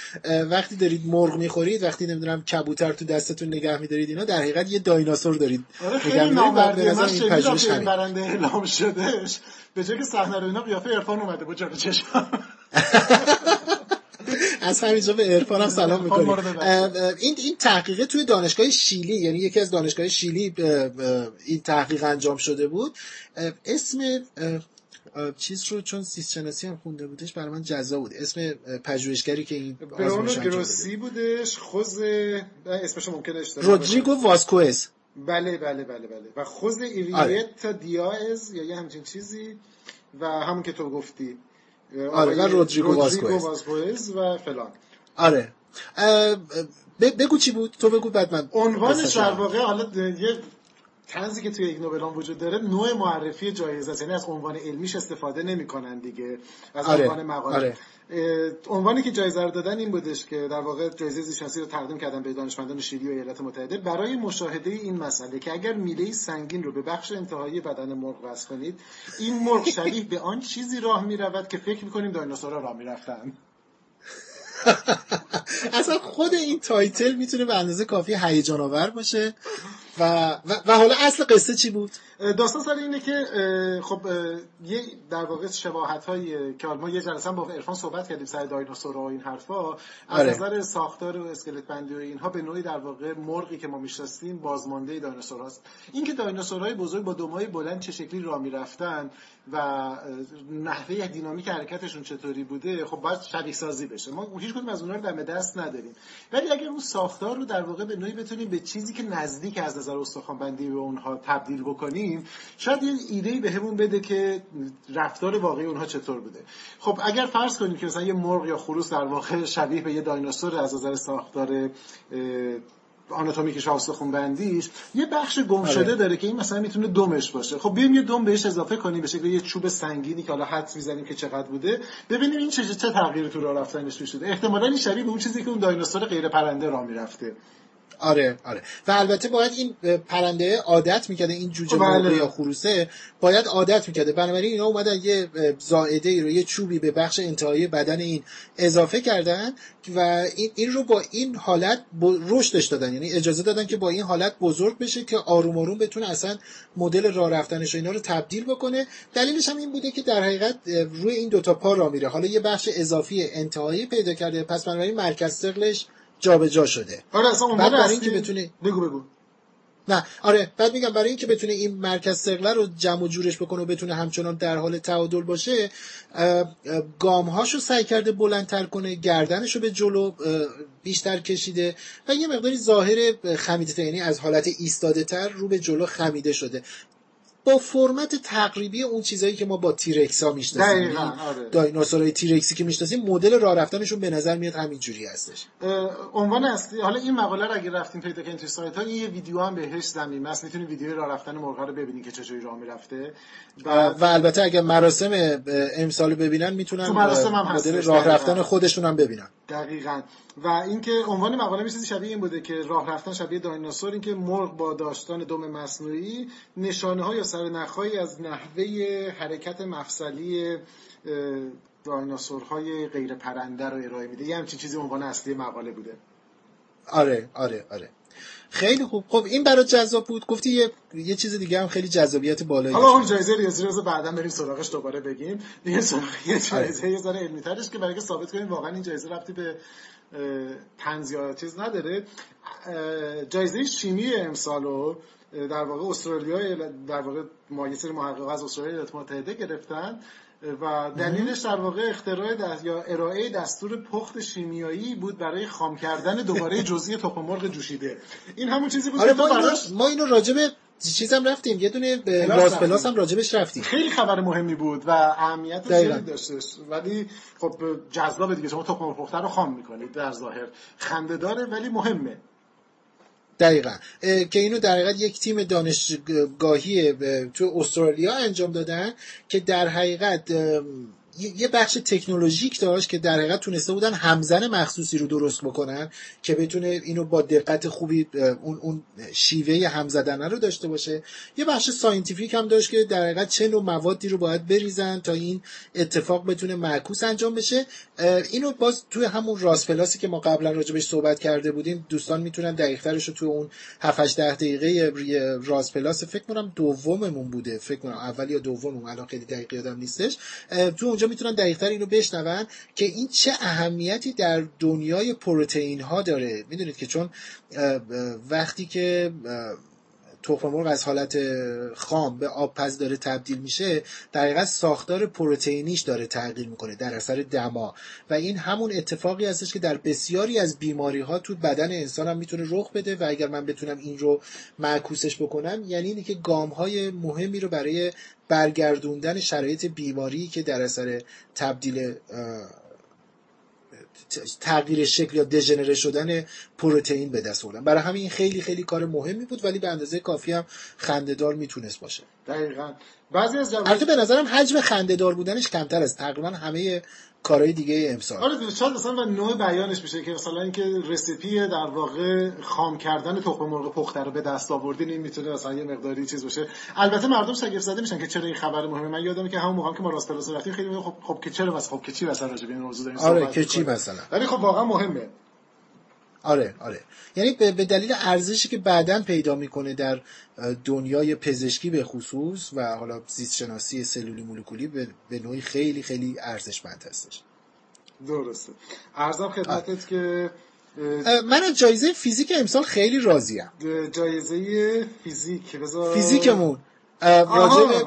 Speaker 1: وقتی دارید مرغ می‌خورید وقتی نمی‌دونم کبوتر تو دستتون نگه میدارید اینا در حقیقت یه دایناسور دارید
Speaker 2: آره
Speaker 1: نگه
Speaker 2: خیلی
Speaker 1: می‌دارید
Speaker 2: من
Speaker 1: همین.
Speaker 2: برنده اعلام شدهش. به جای که صحنه رو اینا قیافه عرفان اومده بود جلو چشم.
Speaker 1: از همینجا به عرفان هم سلام
Speaker 2: عرفان
Speaker 1: می‌کنیم. این این تحقیقه توی دانشگاه شیلی یعنی یکی از دانشگاه شیلی این تحقیق انجام شده بود. اسم چیز رو چون سیست شناسی هم خونده بودش برای من جذاب بود. اسم پژوهشگری که این آزمایش
Speaker 2: گروسی بودش خوز اسمش ممکنه اشتباه
Speaker 1: رودریگو واسکوئز.
Speaker 2: بله بله بله بله. و خوز
Speaker 1: آره.
Speaker 2: ایریتا دیاز یا یه همچین چیزی و همون که تو گفتی.
Speaker 1: آره، و
Speaker 2: آقای
Speaker 1: رودریگو واسکوئز.
Speaker 2: و فلان
Speaker 1: آره بگو چی بود تو بگو بعد من
Speaker 2: عنوانش در. واقع حالا یه طنزی که توی یک نوبلان وجود داره نوع معرفی جایزه است. یعنی از عنوان علمیش استفاده نمی‌کنن دیگه. از
Speaker 1: آره،
Speaker 2: عنوان مقاله.
Speaker 1: آره.
Speaker 2: عنوانی که جایزه رو دادن این بودش که در واقع جایزه زیستشناسی رو تقدیم کردن به دانشمندان شیلی و ایالات متحده برای مشاهده این مسئله که اگر میله سنگین رو به بخش انتهایی بدن مرغ وصل کنید این مرغ شبیه به آن چیزی راه می‌رود که فکر می‌کنیم دایناسورها راه می‌رفتن.
Speaker 1: اصلا خود این title می‌تونه به اندازه کافی هیجان آور باشه. و, و, و حالا اصل قصه چی بود
Speaker 2: داستان سر اینه که خب یه در واقع شباهت های که ما یه جلسه با عرفان صحبت کردیم سر دایناسورها و این حرفا از
Speaker 1: آره.
Speaker 2: نظر ساختار و اسکلت بندی و اینها به نوعی در واقع مرغی که ما می‌شناسیم بازمانده دایناسورهاست اینکه دایناسورهای بزرگ با دمای بلند چه شکلی راه می‌رفتن و نحوه دینامیک حرکتشون چطوری بوده خب باید شبیه سازی بشه. ما هیچ کدوم از اونها رو دم دست نداریم. ولی اگر اون ساختار رو در واقع به نوعی بتونیم به چیزی که نزدیک از نظر استخوان بندی به اونها تبدیل بکنیم شاید یه ایده ای بهمون بده که رفتار واقعی اونها چطور بوده. خب اگر فرض کنیم که مثلا یه مرغ یا خروس در واقع شبیه به یه دایناسور از نظر ساختار آناتومیکش و استخون بندیش یه بخش گم شده
Speaker 1: آره.
Speaker 2: داره که این مثلا می‌تونه دمش باشه. خب بیایم یه دم بهش اضافه کنیم به شکل یه چوب سنگینی که حالا حدس می‌زنیم که چقدر بوده ببینیم این چه چه تغییری تو راه رفتنش شده احتمالاً این شبیه به اون چیزی که اون دایناسور غیر پرنده راه می‌رفته.
Speaker 1: آره آره. و البته باید این پرنده عادت می‌کرده این جوجه
Speaker 2: بله.
Speaker 1: مرغ یا خروسه باید عادت می‌کرده. بنابراین اینا اومدن یه زائده ای رو یه چوبی به بخش انتهایی بدن این اضافه کردن و این, این رو با این حالت رشدش دادن. یعنی اجازه دادن که با این حالت بزرگ بشه که آروم آروم بتونه اصلا مدل راه رفتنش و اینا رو تبدیل بکنه. دلیلش هم این بوده که در حقیقت روی این دوتا پا راه میره. حالا یه بخش اضافی انتهایی پیدا کرده. پس بنابراین مرکز ثقلش جابجا شده.
Speaker 2: آره اصلا عنوان
Speaker 1: برای اینکه بتونه-
Speaker 2: بگو بگو.
Speaker 1: نه آره بعد میگم برای اینکه بتونه این مرکز سقله رو جمع و جورش بکنه و بتونه همچنان در حال تعادل باشه گام هاشو سعی کرده بلندتر کنه گردنش رو به جلو بیشتر کشیده و یه مقداری ظاهر خمیده یعنی از حالت ایستاده تر رو به جلو خمیده شده. با فرمت تقریبی اون چیزایی که ما با تیرکس ها می‌شناسیم یعنی
Speaker 2: آره.
Speaker 1: دایناسورهای تیرکسی که می‌شناسیم مدل راه رفتنشون به نظر میاد همین جوری هستش
Speaker 2: عنوان اصلی حالا این مقاله رو اگه رفتین پیدا کنین توی سایت ها این یه ویدیو هم بهش زمینه است می‌تونید ویدیوی راه رفتن مرغا رو ببینید که چجوری راه می‌رفته.
Speaker 1: و البته اگر مراسم امسال رو ببینن می‌تونن مدل راه. رفتن خودشون هم ببینن.
Speaker 2: دقیقا. و اینکه عنوان مقاله می چیزی شبیه این بوده که راه رفتن شبیه دایناسور اینکه مرغ با داشتن دم مصنوعی نشانه ها یا سرنخهایی از نحوه حرکت مفصلی دایناسورهای غیر پرنده رو ارائه میده. یه همچین چیزی عنوان اصلی مقاله بوده.
Speaker 1: آره آره آره. خیلی خوب. خب این برای جذاب بود. گفتی یه, یه چیز دیگه هم خیلی جذابیت بالایی
Speaker 2: حالا اون. جایزه ریاضی رو بعدا بریم سراغش دوباره بگیم. دیگه سراغ یه جایزه یه ذره علمی ترش که برای که ثابت کنیم واقعا این جایزه رفتی به یا چیز نداره. جایزه شیمی امسال رو اه، در واقع استرالیا در واقع ما یه سری محققا از استرالیا متحده گرفتن و دلیلش در واقع اختراع دست یا ارائه دستور پخت شیمیایی بود برای خام کردن دوباره جزئی تخم مرغ جوشیده. این همون چیزی بود
Speaker 1: آره ما اینو,
Speaker 2: براش
Speaker 1: ما اینو راجب چیزم رفتیم. یه دونه به
Speaker 2: پلاس
Speaker 1: هم راجبش رفتیم.
Speaker 2: خیلی خبر مهمی بود و اهمیت. زیادی داشتش. ولی خب جذاب دیگه. شما تخم مرغ پخته رو خام می‌کنید در ظاهر. خنده داره ولی مهمه.
Speaker 1: دقیقا. که اینو در حقیقت یک تیم دانشگاهی اه، تو استرالیا انجام دادن که در حقیقت یه بخش تکنولوژیک داشت که در حقیقت تونسته بودن همزن مخصوصی رو درست بکنن که بتونه اینو با دقت خوبی اون اون شیوه هم زدن رو داشته باشه. یه بخش scientific هم داشت که در حقیقت چه نوع موادی رو باید بریزن تا این اتفاق بتونه معکوس انجام بشه. اینو باز توی همون راس پلاسی که ما قبلا راجبش صحبت کرده بودیم دوستان می‌تونن دقیقترش رو توی اون 7 8 10 دقیقه ری- راس پلاس فکر کنم دوممون بوده. فکر کنم اول یا دوممون الان خیلی دقیق یادم نیستش. تو اونجا می‌تونن دقیقتر اینو بشنون که این چه اهمیتی در دنیای پروتئین ها داره. می‌دونید که چون وقتی که تخم مرغ از حالت خام به آب پز داره تبدیل میشه در حقیقت ساختار پروتئینیش داره تغییر می‌کنه در اثر دما. و این همون اتفاقی هستش که در بسیاری از بیماری ها تو بدن انسان هم می‌تونه رخ بده و اگر من بتونم این رو معکوسش بکنم یعنی که گام های مهمی رو برای برگردوندن شرایط بیماری که در اثر تبدیل تغییر شکل یا دژنره شدن پروتئین به دست آوردن. برای همین خیلی خیلی کار مهمی بود ولی به اندازه کافی هم خندهدار می‌تونست باشه.
Speaker 2: دقیقا. بعضی از
Speaker 1: البته به نظرم حجم خندهدار بودنش کمتر از تقریبا همه کارهای دیگه امسال.
Speaker 2: آره شاید مثلا و نوع بیانش میشه که مثلا اینکه رسیپی در واقع خام کردن تخم مرغ پخته رو به دست آوردین این می‌تونه مثلا یه مقداری چیز باشه. البته مردم شگفت زده میشن که چرا این خبر مهمه. من یادمه که همون موقع که ما راست پلاس رفتیم خیلی خب خب که چرا مثلا خب که چی مثلا راجع به این موضوع داریم
Speaker 1: آره که چی؟ مثلا؟
Speaker 2: ولی خب واقعا مهمه.
Speaker 1: آره آره. یعنی به دلیل ارزشی که بعدا پیدا می‌کنه در دنیای پزشکی به خصوص و حالا زیست شناسی سلولی مولکولی به نوعی خیلی خیلی ارزشمند هستش.
Speaker 2: درسته. ارزم خدمتت که اه،
Speaker 1: اه، من از جایزه فیزیک امسال خیلی راضیم.
Speaker 2: جایزه فیزیک بذار
Speaker 1: فیزیکمون. راجع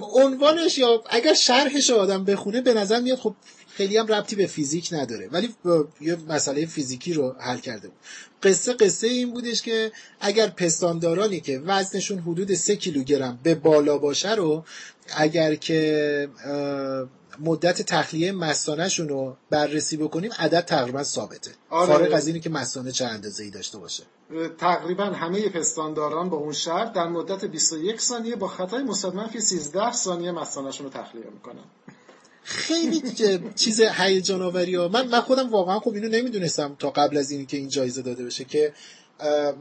Speaker 1: عنوانش یا اگر شرحش آدم بخونه به نظر میاد خب خیلی هم ربطی به فیزیک نداره. ولی یه مسئله فیزیکی رو حل کرده بود. قصه قصه این بودش که اگر پستاندارانی که وزنشون حدود سه کیلوگرم به بالا باشه رو اگر که مدت تخلیه مثانهشون رو بررسی بکنیم عدد تقریبا ثابته.
Speaker 2: آره.
Speaker 1: فارغ از اینی که مثانه چه اندازه ای داشته باشه.
Speaker 2: تقریبا همه پستانداران با اون شرط در مدت 21 ثانیه با خطای مثبت منفی 13 ثانیه مثانه‌شون رو تخلیه می‌کنن.
Speaker 1: خیلی چیز هیجان آوری ها من من خودم واقعا خب اینو نمی‌دونستم تا قبل از اینی که این جایزه داده بشه که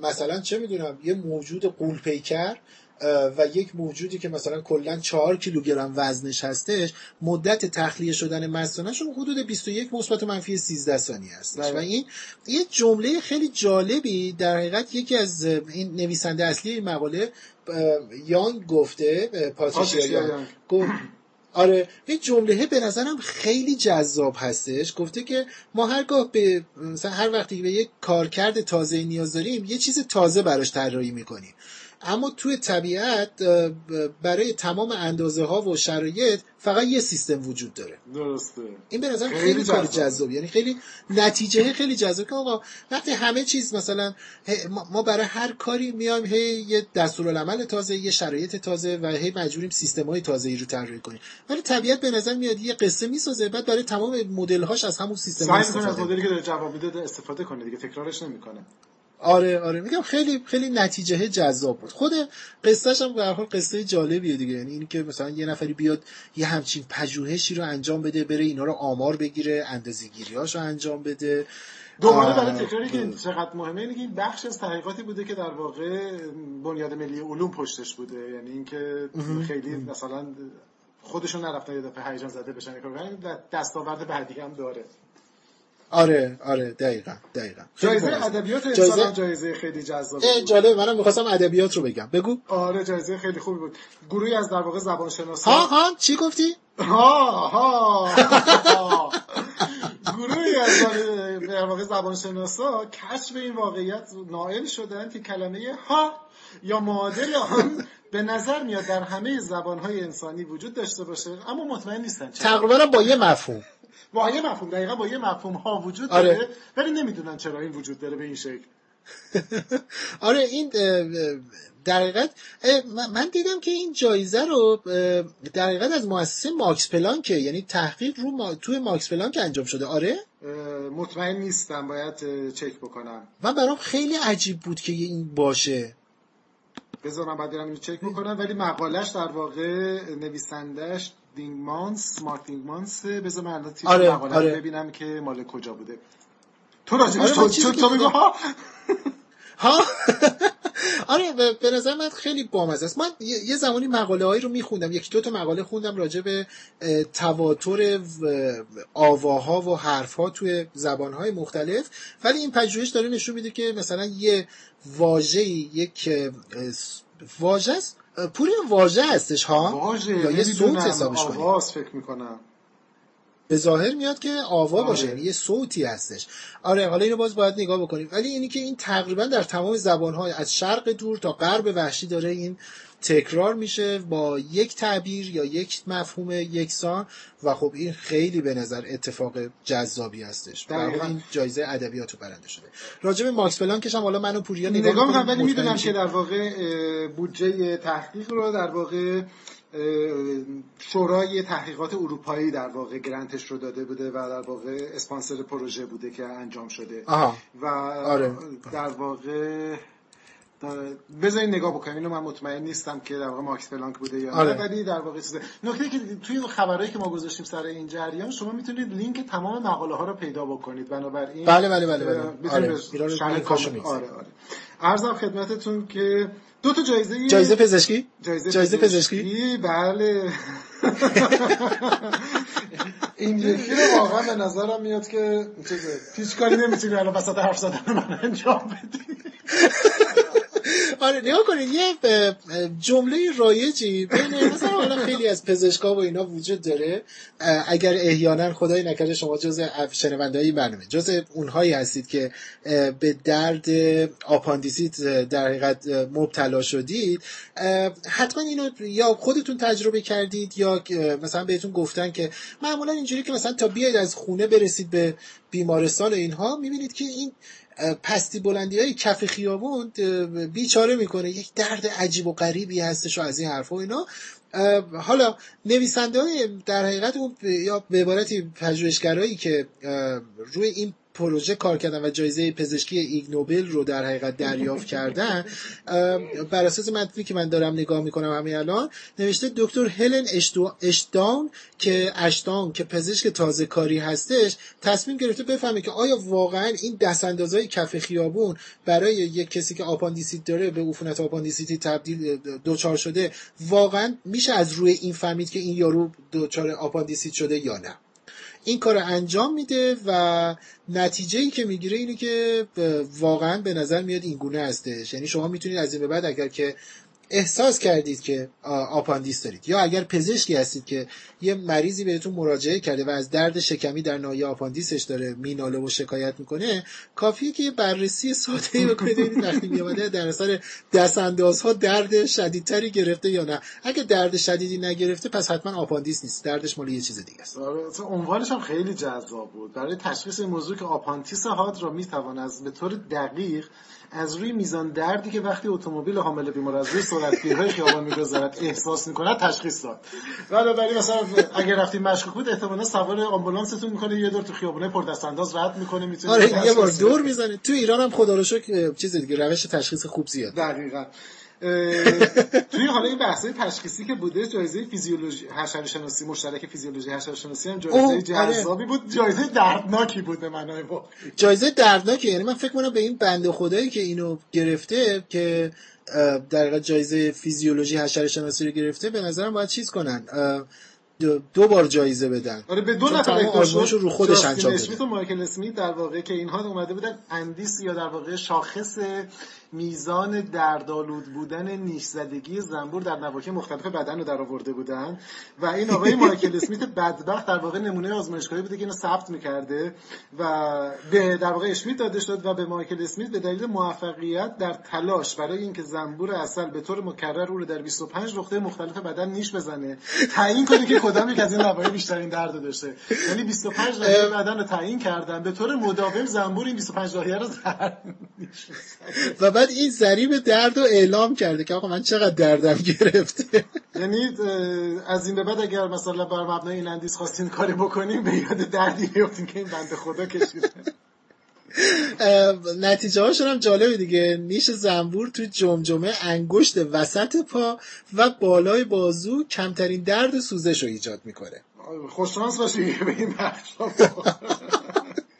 Speaker 1: مثلا چه می‌دونم یه موجود قول پیکر و یک موجودی که مثلا کلا 4 کیلوگرم وزنش هستش مدت تخلیه شدن مثانهشون حدود 21 مثبت و منفی 13 ثانیه هستش
Speaker 2: بله.
Speaker 1: و این یه جمله خیلی جالبی در حقیقت یکی از این نویسنده اصلی این مقاله یانگ گفته پاتریشیا یانگ آره. این جمله به نظرم خیلی جذاب هستش. گفته که ما هرگاه به مثلا هر وقتی به یک کارکرد تازه نیاز داریم یه چیز تازه براش طراحی می‌کنیم. اما توی طبیعت برای تمام اندازه ها و شرایط فقط یه سیستم وجود داره.
Speaker 2: درسته.
Speaker 1: این به نظر
Speaker 2: خیلی
Speaker 1: کار
Speaker 2: جذاب.
Speaker 1: یعنی خیلی نتیجه خیلی جذاب که آقا وقتی همه چیز مثلا ما برای هر کاری میایم هی یه دستورالعمل تازه یه شرایط تازه و هی مجبوریم سیستم های تازه ای رو طراحی کنیم. ولی طبیعت به نظر میاد یه قصه می‌سازه بعد برای تمام مدل هاش از همون سیستم
Speaker 2: سعی
Speaker 1: استفاده
Speaker 2: می‌کنه از. مدلی که داره جواب میده استفاده کنه دیگه تکرارش نمی‌کنه.
Speaker 1: آره آره میگم خیلی خیلی نتیجه جذاب بود. خود قصهش هم به هر حال قصه جالبیه دیگه. یعنی این که مثلا یه نفری بیاد یه همچین پژوهشی رو انجام بده بره اینا رو آمار بگیره اندازه‌گیری‌هاش رو انجام بده.
Speaker 2: دوباره برای تکراری که چقدر مهمه اینه که این بخش از تحقیقاتی بوده که در واقع بنیاد ملی علوم پشتش بوده. یعنی اینکه خیلی مثلا خودشون نرفتن یه دفعه هیجان زده بشن یعنی دستاورد بعدی هم داره.
Speaker 1: آره آره دقیقا دقیقا.
Speaker 2: جایزه. ادبیات
Speaker 1: جایزه-
Speaker 2: جایزه خیلی بود.
Speaker 1: جالب. منم می‌خواستم ادبیات رو بگم. بگو.
Speaker 2: آره جایزه خیلی خوبی بود. گروهی از در واقع زبان
Speaker 1: ها ها چی گفتی؟
Speaker 2: ها ها. ها. گروهی از در واقع زبان شناسا کشف این واقعیت نائل شدن که کلمه ها یا معادل آن به نظر میاد در همه زبانهای انسانی وجود داشته باشه اما مطمئن نیستن چرا
Speaker 1: تقریبا با یه مفهوم.
Speaker 2: با یه مفهوم دقیقا با یه مفهوم ها وجود
Speaker 1: آره.
Speaker 2: داره ولی نمی‌دونن چرا این وجود داره به این شکل.
Speaker 1: آره این در حقیقت من- دیدم که این جایزه رو در حقیقت از مؤسسه ماکس پلانکه یعنی تحقیق رو ما... توی ماکس پلانک انجام شده. آره؟
Speaker 2: مطمئن نیستم باید چک بکنم.
Speaker 1: من برام خیلی عجیب بود که این باشه.
Speaker 2: بذار من بعد اینو چک بکنم ولی مقالش در واقع نویسندش دینگمانس مارک دینگمانس بذار من الان
Speaker 1: آره،
Speaker 2: مقاله
Speaker 1: آره.
Speaker 2: ببینم که مال کجا بوده. تو راجبش
Speaker 1: آره،
Speaker 2: تو تو,
Speaker 1: دیدم.
Speaker 2: ها؟
Speaker 1: ها؟ آره به- نظر من خیلی بامزه است. من یه زمانی مقاله هایی رو میخوندم. یکی دو تا مقاله خوندم راجع به تواتر آواها و حرفها توی زبانهای مختلف. ولی این پژوهش داره نشون میده که مثلا یه واژه یک واژه است پوری واژه هستش ها؟
Speaker 2: واژه
Speaker 1: یا یه صوت حسابش کنیم
Speaker 2: آواز فکر می‌کنم.
Speaker 1: به ظاهر میاد که آوا
Speaker 2: آره.
Speaker 1: باشه یعنی یه صوتی هستش. آره حالا اینو باز باید نگاه بکنیم. ولی اینی که این تقریبا در تمام زبانهای از شرق دور تا غرب وحشی داره این تکرار میشه با یک تعبیر یا یک مفهوم یکسان و خب این خیلی به نظر اتفاق جذابی هستش در این جایزه ادبیات رو برنده شده راجع به ماکس پلانکش هم حالا من و پوریا نگاه,
Speaker 2: نگاه می‌کنم ولی می‌دونم. که در واقع بودجه تحقیق رو در واقع شورای تحقیقات اروپایی در واقع گرانتش رو داده بوده و در واقع اسپانسر پروژه بوده که انجام شده
Speaker 1: آها
Speaker 2: و
Speaker 1: آره.
Speaker 2: در واقع بذارین نگاه بکنیم. اینو من مطمئن نیستم که در واقع ماکس پلانک بوده یا
Speaker 1: آره.
Speaker 2: نه ولی در واقع چیزه. نکته که توی خبرهایی که ما گذاشتیم سر این جریان شما می‌تونید لینک تمام مقاله ها رو پیدا بکنید. بنابراین
Speaker 1: بله، بله، بله، بله. آره.
Speaker 2: آره آره. عرضم خدمتتون که دو تا جایزه
Speaker 1: جایزه پزشکی؟
Speaker 2: جایزه,
Speaker 1: جایزه پزشکی.
Speaker 2: بله. این یکی رو واقعا به نظرم میاد که چیزه. هیچ کاری نمی‌تونی الان وسط حرف زدن من انجام بدی.
Speaker 1: آره نگاه کنید یه جمله رایجی بین مثلا حالا خیلی از پزشکا و اینا وجود داره. اگر احیانا خدای نکرده شما جز شنونده های برنامه جز اونهایی هستید که به درد آپاندیسیت در حقیقت مبتلا شدید. حتما اینو یا خودتون تجربه کردید یا مثلا بهتون گفتن که معمولا اینجوری که مثلا تا بیاید از خونه برسید به بیمارستان اینها می‌بینید که این پستی بلندی های کف خیابون بیچاره می‌کنه. یک درد عجیب و غریبی هستش و از این حرف و اینا. حالا نویسنده های در حقیقت اون یا به عبارتی پژوهشگرایی که روی این پروژه کار کردن و جایزه پزشکی ایگ نوبل رو در حقیقت دریافت کردن بر اساس متنی که من دارم نگاه می‌کنم همین الان نوشته دکتر هلن اشتاون که اشتاون که پزشک تازه کاری هستش تصمیم گرفته بفهمه که آیا واقعا این دستاندازهای کف خیابون برای یک کسی که آپاندیسیت داره به عفونت آپاندیسیتی تبدیل دوچار شده واقعا میشه از روی این فهمید که این یارو دوچار آپاندیسیت شده یا نه؟ این کار انجام میده و نتیجه ای که می‌گیره اینه که واقعا به نظر میاد این گونه هستش. یعنی شما می‌تونید از این به بعد اگر که احساس کردید که آپاندیس دارید. یا اگر پزشکی هستید که یه مریضی بهتون مراجعه کرده و از درد شکمی در ناحیه آپاندیسش داره میناله و شکایت می‌کنه کافیه که یه بررسی ساده بکنید. ببینید وقتی میامده در اثر دست اندازها درد شدیدتری گرفته یا نه. اگه درد شدیدی نگرفته پس حتما آپاندیس نیست. دردش مال یه چیز دیگه است.
Speaker 2: آره، عنوانش هم خیلی جذاب بود. برای تشخیص موضوع که آپاندیسیت حاد را می‌توان از به طور دقیق از روی میزان دردی که وقتی اتومبیل حامل بیمار از روی سرعتگیرهای خیابان میگذرد احساس می‌کند تشخیص داد. بنابراین مثلا اگر رفتیم مشکوک بود احتمالا سوار آمبولانستون می‌کنه یه دور تو خیابونه پر دست انداز رد می‌کنه می‌تونه
Speaker 1: آره یه بار دور می‌زنه تو ایران هم خدا رو شکر چیز دیگه روش تشخیص خوب زیاد.
Speaker 2: دقیقا. توی حالا این بحث تشخیصی که بوده جایزه فیزیولوژی حشره شناسی مشترک فیزیولوژی حشره شناسی هم جایزه
Speaker 1: آره.
Speaker 2: جذابی بود. جایزه دردناکی بود به معنای
Speaker 1: جایزه دردناکه یعنی من فکر کنم به این بنده خدایی که اینو گرفته که در جایزه فیزیولوژی حشره شناسی رو گرفته به نظرم باید چیز کنن دو, بار جایزه بدن.
Speaker 2: آره به دو نفر
Speaker 1: آزمایش رو خودش انجام
Speaker 2: اسمیت
Speaker 1: بده
Speaker 2: و مایکل اسمیت در واقع که اینها اومده بودن اندیس یا در واقع شاخص میزان دردآلود بودن نیش زدگی زنبور در نواحی مختلف بدن رو در آورده بودن. و این آقای مایکل اسمیت بدبخت در واقع نمونه آزمایشگاهی بوده که اینو ثبت می‌کرده و به در واقع اسمیت داده شد و به مایکل اسمیت به دلیل موفقیت در تلاش برای اینکه زنبور اصل به طور مکرر او رو در 25 نقطه مختلف بدن نیش بزنه. تعیین کنه که کدام یک از این نواحی بیشترین درد داشته. یعنی 25 ناحیه بدن رو تعیین کردن. به طور مداوم زنبور این 25 ناحیه رو بزنه.
Speaker 1: و بعد این ضریب درد رو اعلام کرده که آقا من چقدر دردم گرفته.
Speaker 2: یعنی از این به بعد اگر مثلا بر مبنای این اندیز خواستین کاری بکنیم به یاد دردی بیفتین که این بنده خدا کشیده.
Speaker 1: نتیجه هاشون هم جالبه دیگه. نیش زنبور تو جمجمه انگشت وسط پا و بالای بازو کمترین درد و سوزش رو ایجاد می‌کنه.
Speaker 2: خوششانس باشی به این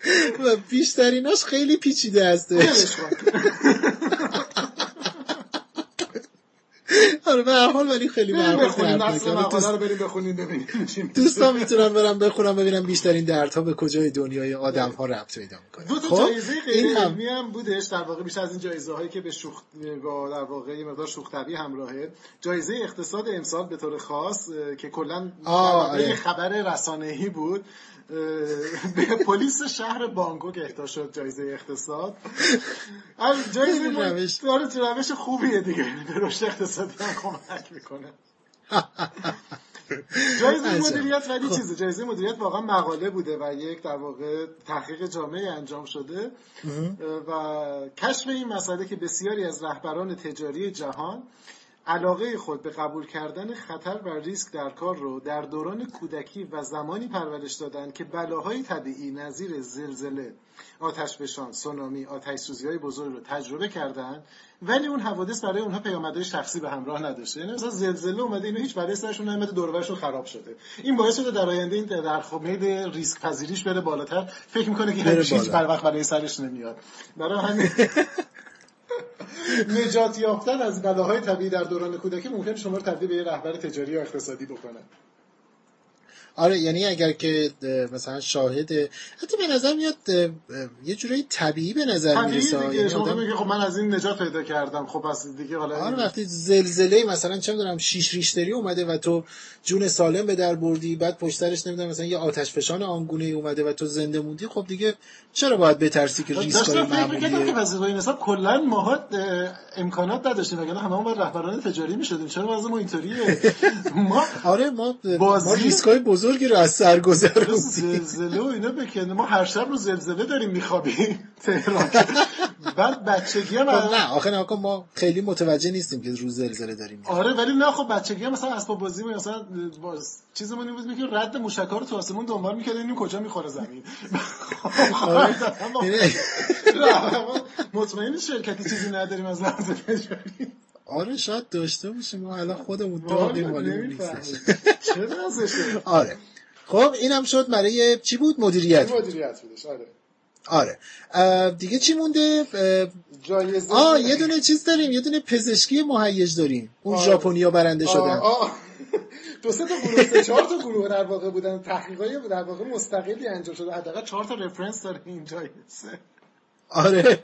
Speaker 1: و بیشتریناش خیلی پیچیده هستش آره به هر حال ولی خیلی
Speaker 2: بخونیم مقاله رو بریم بخونیم ببینیم.
Speaker 1: دوستان می‌تونن برم بخونم ببینم بیشترین دردها به کجای دنیای آدم ها ربط پیدا
Speaker 2: دو
Speaker 1: می‌کنه
Speaker 2: تا
Speaker 1: خب؟
Speaker 2: جایزه
Speaker 1: این
Speaker 2: غیر علمی هم بودش در واقع بیشتر از این جایزه هایی که به شوخ در واقع یه مقدار شوخ طبعی همراهه. جایزه اقتصاد امسال به طور خاص که کلا
Speaker 1: آره.
Speaker 2: خبر رسانه‌ای بود به پلیس شهر بانکوک اهدا شد جایزه اقتصاد. از جایزه
Speaker 1: روش.
Speaker 2: داره تو روش خوبیه دیگه. به رشد اقتصادی هم کمک می‌کنه. جایزه. مدیریت ولی چیزه؟ جایزه مدیریت واقعا مقاله بوده و یک در واقع تحقیق جامعی انجام شده. و کشف این مسئله که بسیاری از رهبران تجاری جهان علاقه خود به قبول کردن خطر و ریسک در کار رو در دوران کودکی و زمانی پرورش دادن که بلاهای طبیعی نظیر زلزله، آتش فشان، سونامی، آتش سوزی های بزرگ رو تجربه کردن ولی اون حوادث برای اونها پیامدهای شخصی به همراه نداشته. یعنی مثلا زلزله اومده اینو هیچ برای سرشون نیومده دور و برشون خراب شده. این باعث شده در آینده این در خمید ریسک پذیریش بره بالاتر. فکر می‌کنه که هیچ. بر وقت برای سرش نمیاد. برای همین نجات یافتن از بلاهای طبیعی در دوران کودکی ممکن شما رو تبدیل به یه رهبر تجاری یا اقتصادی بکنه.
Speaker 1: آره یعنی اگر که مثلا شاهد حتی به نظر میاد یه جورایی طبیعی به نظر می‌رسه.
Speaker 2: دیگه
Speaker 1: یعنی
Speaker 2: شما
Speaker 1: آدم-
Speaker 2: میگه خب من از این نجات پیدا کردم. خب پس دیگه حالا
Speaker 1: آره وقتی زلزله مثلا چه می‌دونم شیش ریشتری اومده و تو جون سالم به در بردی بعد پشت سرش نمی‌دونم مثلا یه آتش فشان آنگونه اومده و تو زنده موندی خب دیگه چرا باید بترسی که ریسک
Speaker 2: فکر می‌کردم که
Speaker 1: معمولیه
Speaker 2: وظیفه این حساب کلا ماها اه، امکانات نداشتیم. وگرنه هممون باید رهبران تجاری می‌شدیم. چرا وضع ما اینطوریه؟ ما
Speaker 1: آره ما ما
Speaker 2: بازی-
Speaker 1: ریسک های بزرگی رو از سر گذروندیم
Speaker 2: زلزله و اینا بکنه. ما هر شب رو زلزله داریم میخوابیم. تهران. بعد بچگی هم
Speaker 1: خب نه آخه نکن ما خیلی متوجه نیستیم که روز زلزله داریم
Speaker 2: آره ولی نه خب بچگی هم مثلا اسباب بازی مثلا باز چیزمون این بود که رد موشک‌ها رو تو آسمون دنبال می‌کردیم اینو کجا می‌خوره زمین؟
Speaker 1: آره. یعنی-
Speaker 2: مطمئن شرکتی چیزی نداریم از لحاظ تجاری.
Speaker 1: آره شاید داشته باشیم. ما الان خودمون داغیم. نیستش
Speaker 2: چرا
Speaker 1: آره. خب اینم شد برای چی بود؟ مدیریت
Speaker 2: مدیریت بودش آره.
Speaker 1: آره. دیگه چی مونده؟
Speaker 2: جایزه
Speaker 1: آه یه دونه چیز داریم. یه دونه پزشکی مهیج داریم. اون
Speaker 2: آه.
Speaker 1: ژاپنیا برنده شدن.
Speaker 2: آه. دو سه تا گروه سه چهار تا گروه در واقع بودن. تحقیقای در واقع مستقلی انجام شده. حداقل چهار تا رفرنس داره این جایزه
Speaker 1: آره.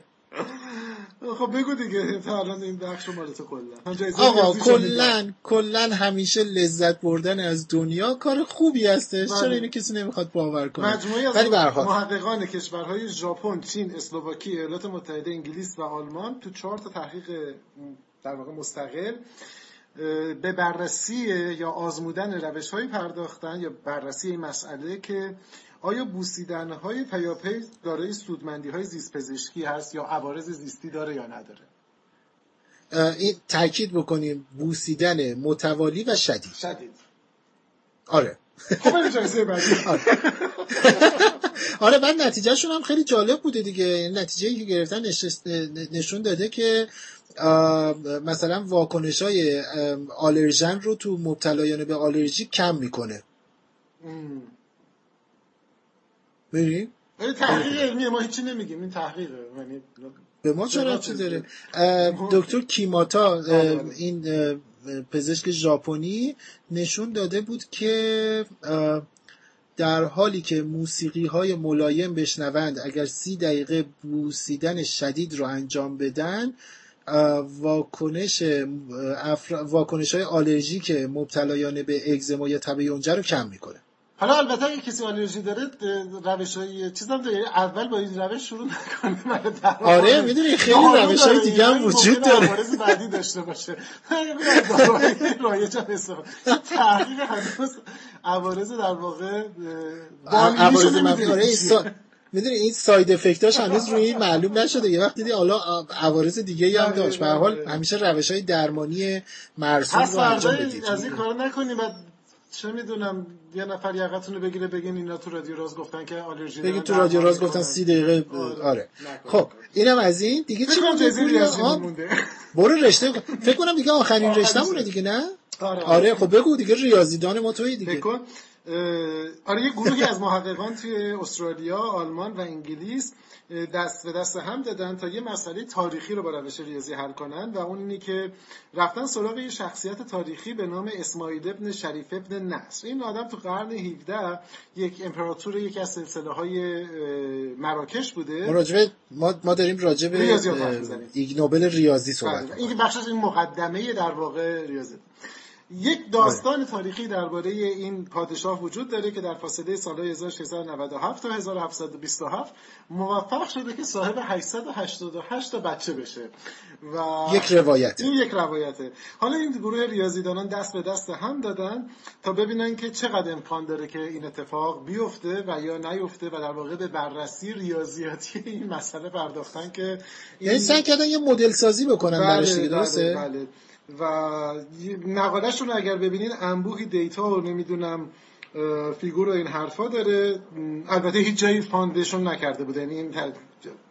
Speaker 2: خب بگو دیگه تا الان این بخش رو مال تو کلا
Speaker 1: آقا. کلا کلا همیشه لذت بردن از دنیا کار خوبی هستش
Speaker 2: بله.
Speaker 1: چرا اینو کسی نمی‌خواد باور کنه
Speaker 2: مجموعی از محققان کشورهای ژاپن، چین، اسلواکی، ایالات متحده انگلیس و آلمان تو چهار تا تحقیق در واقع مستقل به بررسی یا آزمودن روش پرداختن یا بررسی این مسئله که آیا بوسیدن های پیاپی دارای سودمندی های زیست پزشکی هست یا عوارض زیستی داره یا نداره؟
Speaker 1: این تاکید بکنیم بوسیدن متوالی و شدید.
Speaker 2: شدید.
Speaker 1: آره.
Speaker 2: خب بعدی.
Speaker 1: آره. بعد نتیجهشون هم خیلی جالب بوده دیگه. یعنی نتیجه که گرفتن نشون داده که مثلا واکنش های آلرژن رو تو مبتلایان به آلرژی کم می‌کنه. ببینید
Speaker 2: ولی تحقیق علمیه ما هیچی نمیگیم این تحقیقه یعنی
Speaker 1: به ما چرا چی
Speaker 2: چیزی؟
Speaker 1: داره دکتر کیماتا
Speaker 2: آره.
Speaker 1: این پزشک ژاپنی نشون داده بود که در حالی که موسیقی های ملایم بشنوند اگر سی دقیقه بوسیدن شدید رو انجام بدن واکنش واکنش های آلرژیک مبتلایان به اگزما یا تب یونجه رو کم می‌کنه
Speaker 2: حالا البته اگه کسی آلرژی داره روش های چیز هم داره. یعنی اول با این روش شروع نکنه.
Speaker 1: آره، می‌دونی خیلی
Speaker 2: دارو
Speaker 1: روش‌های
Speaker 2: داره،
Speaker 1: دیگه هم
Speaker 2: یعنی
Speaker 1: وجود داره.
Speaker 2: عوارض بعدی داشته باشه. داروهای رایج هم استفاده تحقیق هنوز عوارض در واقع
Speaker 1: عوارض آره سا... می‌دونی این ساید افکتاش هنوز روی این معلوم نشده. یه وقت دیدی حالا عوارض دیگه هم داشت. به هر حال
Speaker 2: بله.
Speaker 1: همیشه روش های درمانی مرسوم رو انجام بدید.
Speaker 2: از این کار نکنیم. بعد چه می‌دونم یه نفر یقتون رو بگیره بگین اینا تو رادیو راز گفتن که آلرژی
Speaker 1: بگید
Speaker 2: دارن،
Speaker 1: تو رادیو راز گفتن. سی دقیقه
Speaker 2: آره.
Speaker 1: آره خب. اینم از این دیگه چی مونده برو رشته فکر کنم دیگه آخرین رشته مونه. دیگه نه
Speaker 2: آره.
Speaker 1: آره خب بگو دیگه ریاضیدان ما توی دیگه
Speaker 2: آره یه گروهی از محققان توی استرالیا، آلمان و انگلیس دست به دست هم دادن تا یه مسئله تاریخی رو با روش ریاضی حل کنن و اون اینی که رفتن سراغ یه شخصیت تاریخی به نام اسماعیل ابن شریف ابن نصر این آدم تو قرن 17 یک امپراتور یکی از سلسله های مراکش
Speaker 1: ما
Speaker 2: بوده
Speaker 1: راجبه ما, ما داریم راجبه
Speaker 2: ریاضیات حرف
Speaker 1: اه،
Speaker 2: می‌زنیم.
Speaker 1: ایگ نوبل ریاضی صحبت
Speaker 2: بله. این بخش از این مقدمه در واقع ریاضی یک داستان تاریخی درباره این پادشاه وجود داره که در فاصله سالهای 1697 تا 1727 موفق شده که صاحب 888 تا بچه بشه. و
Speaker 1: یک روایته.
Speaker 2: این یک روایته. حالا این گروه ریاضیدانان دست به دست هم دادن تا ببینن که چقدر امکان داره که این اتفاق بیفته و یا نیفته و در واقع به بررسی ریاضیاتی این مسئله پرداختن که
Speaker 1: یعنی سعی کردن یه مدل سازی بکنن براش دیگه درسته؟
Speaker 2: بله, بله. و مقالهشون اگر ببینین انبوهی data و نمی‌دونم figure و این حرفا داره. البته هیچ جایی fund شون نکرده بوده یعنی این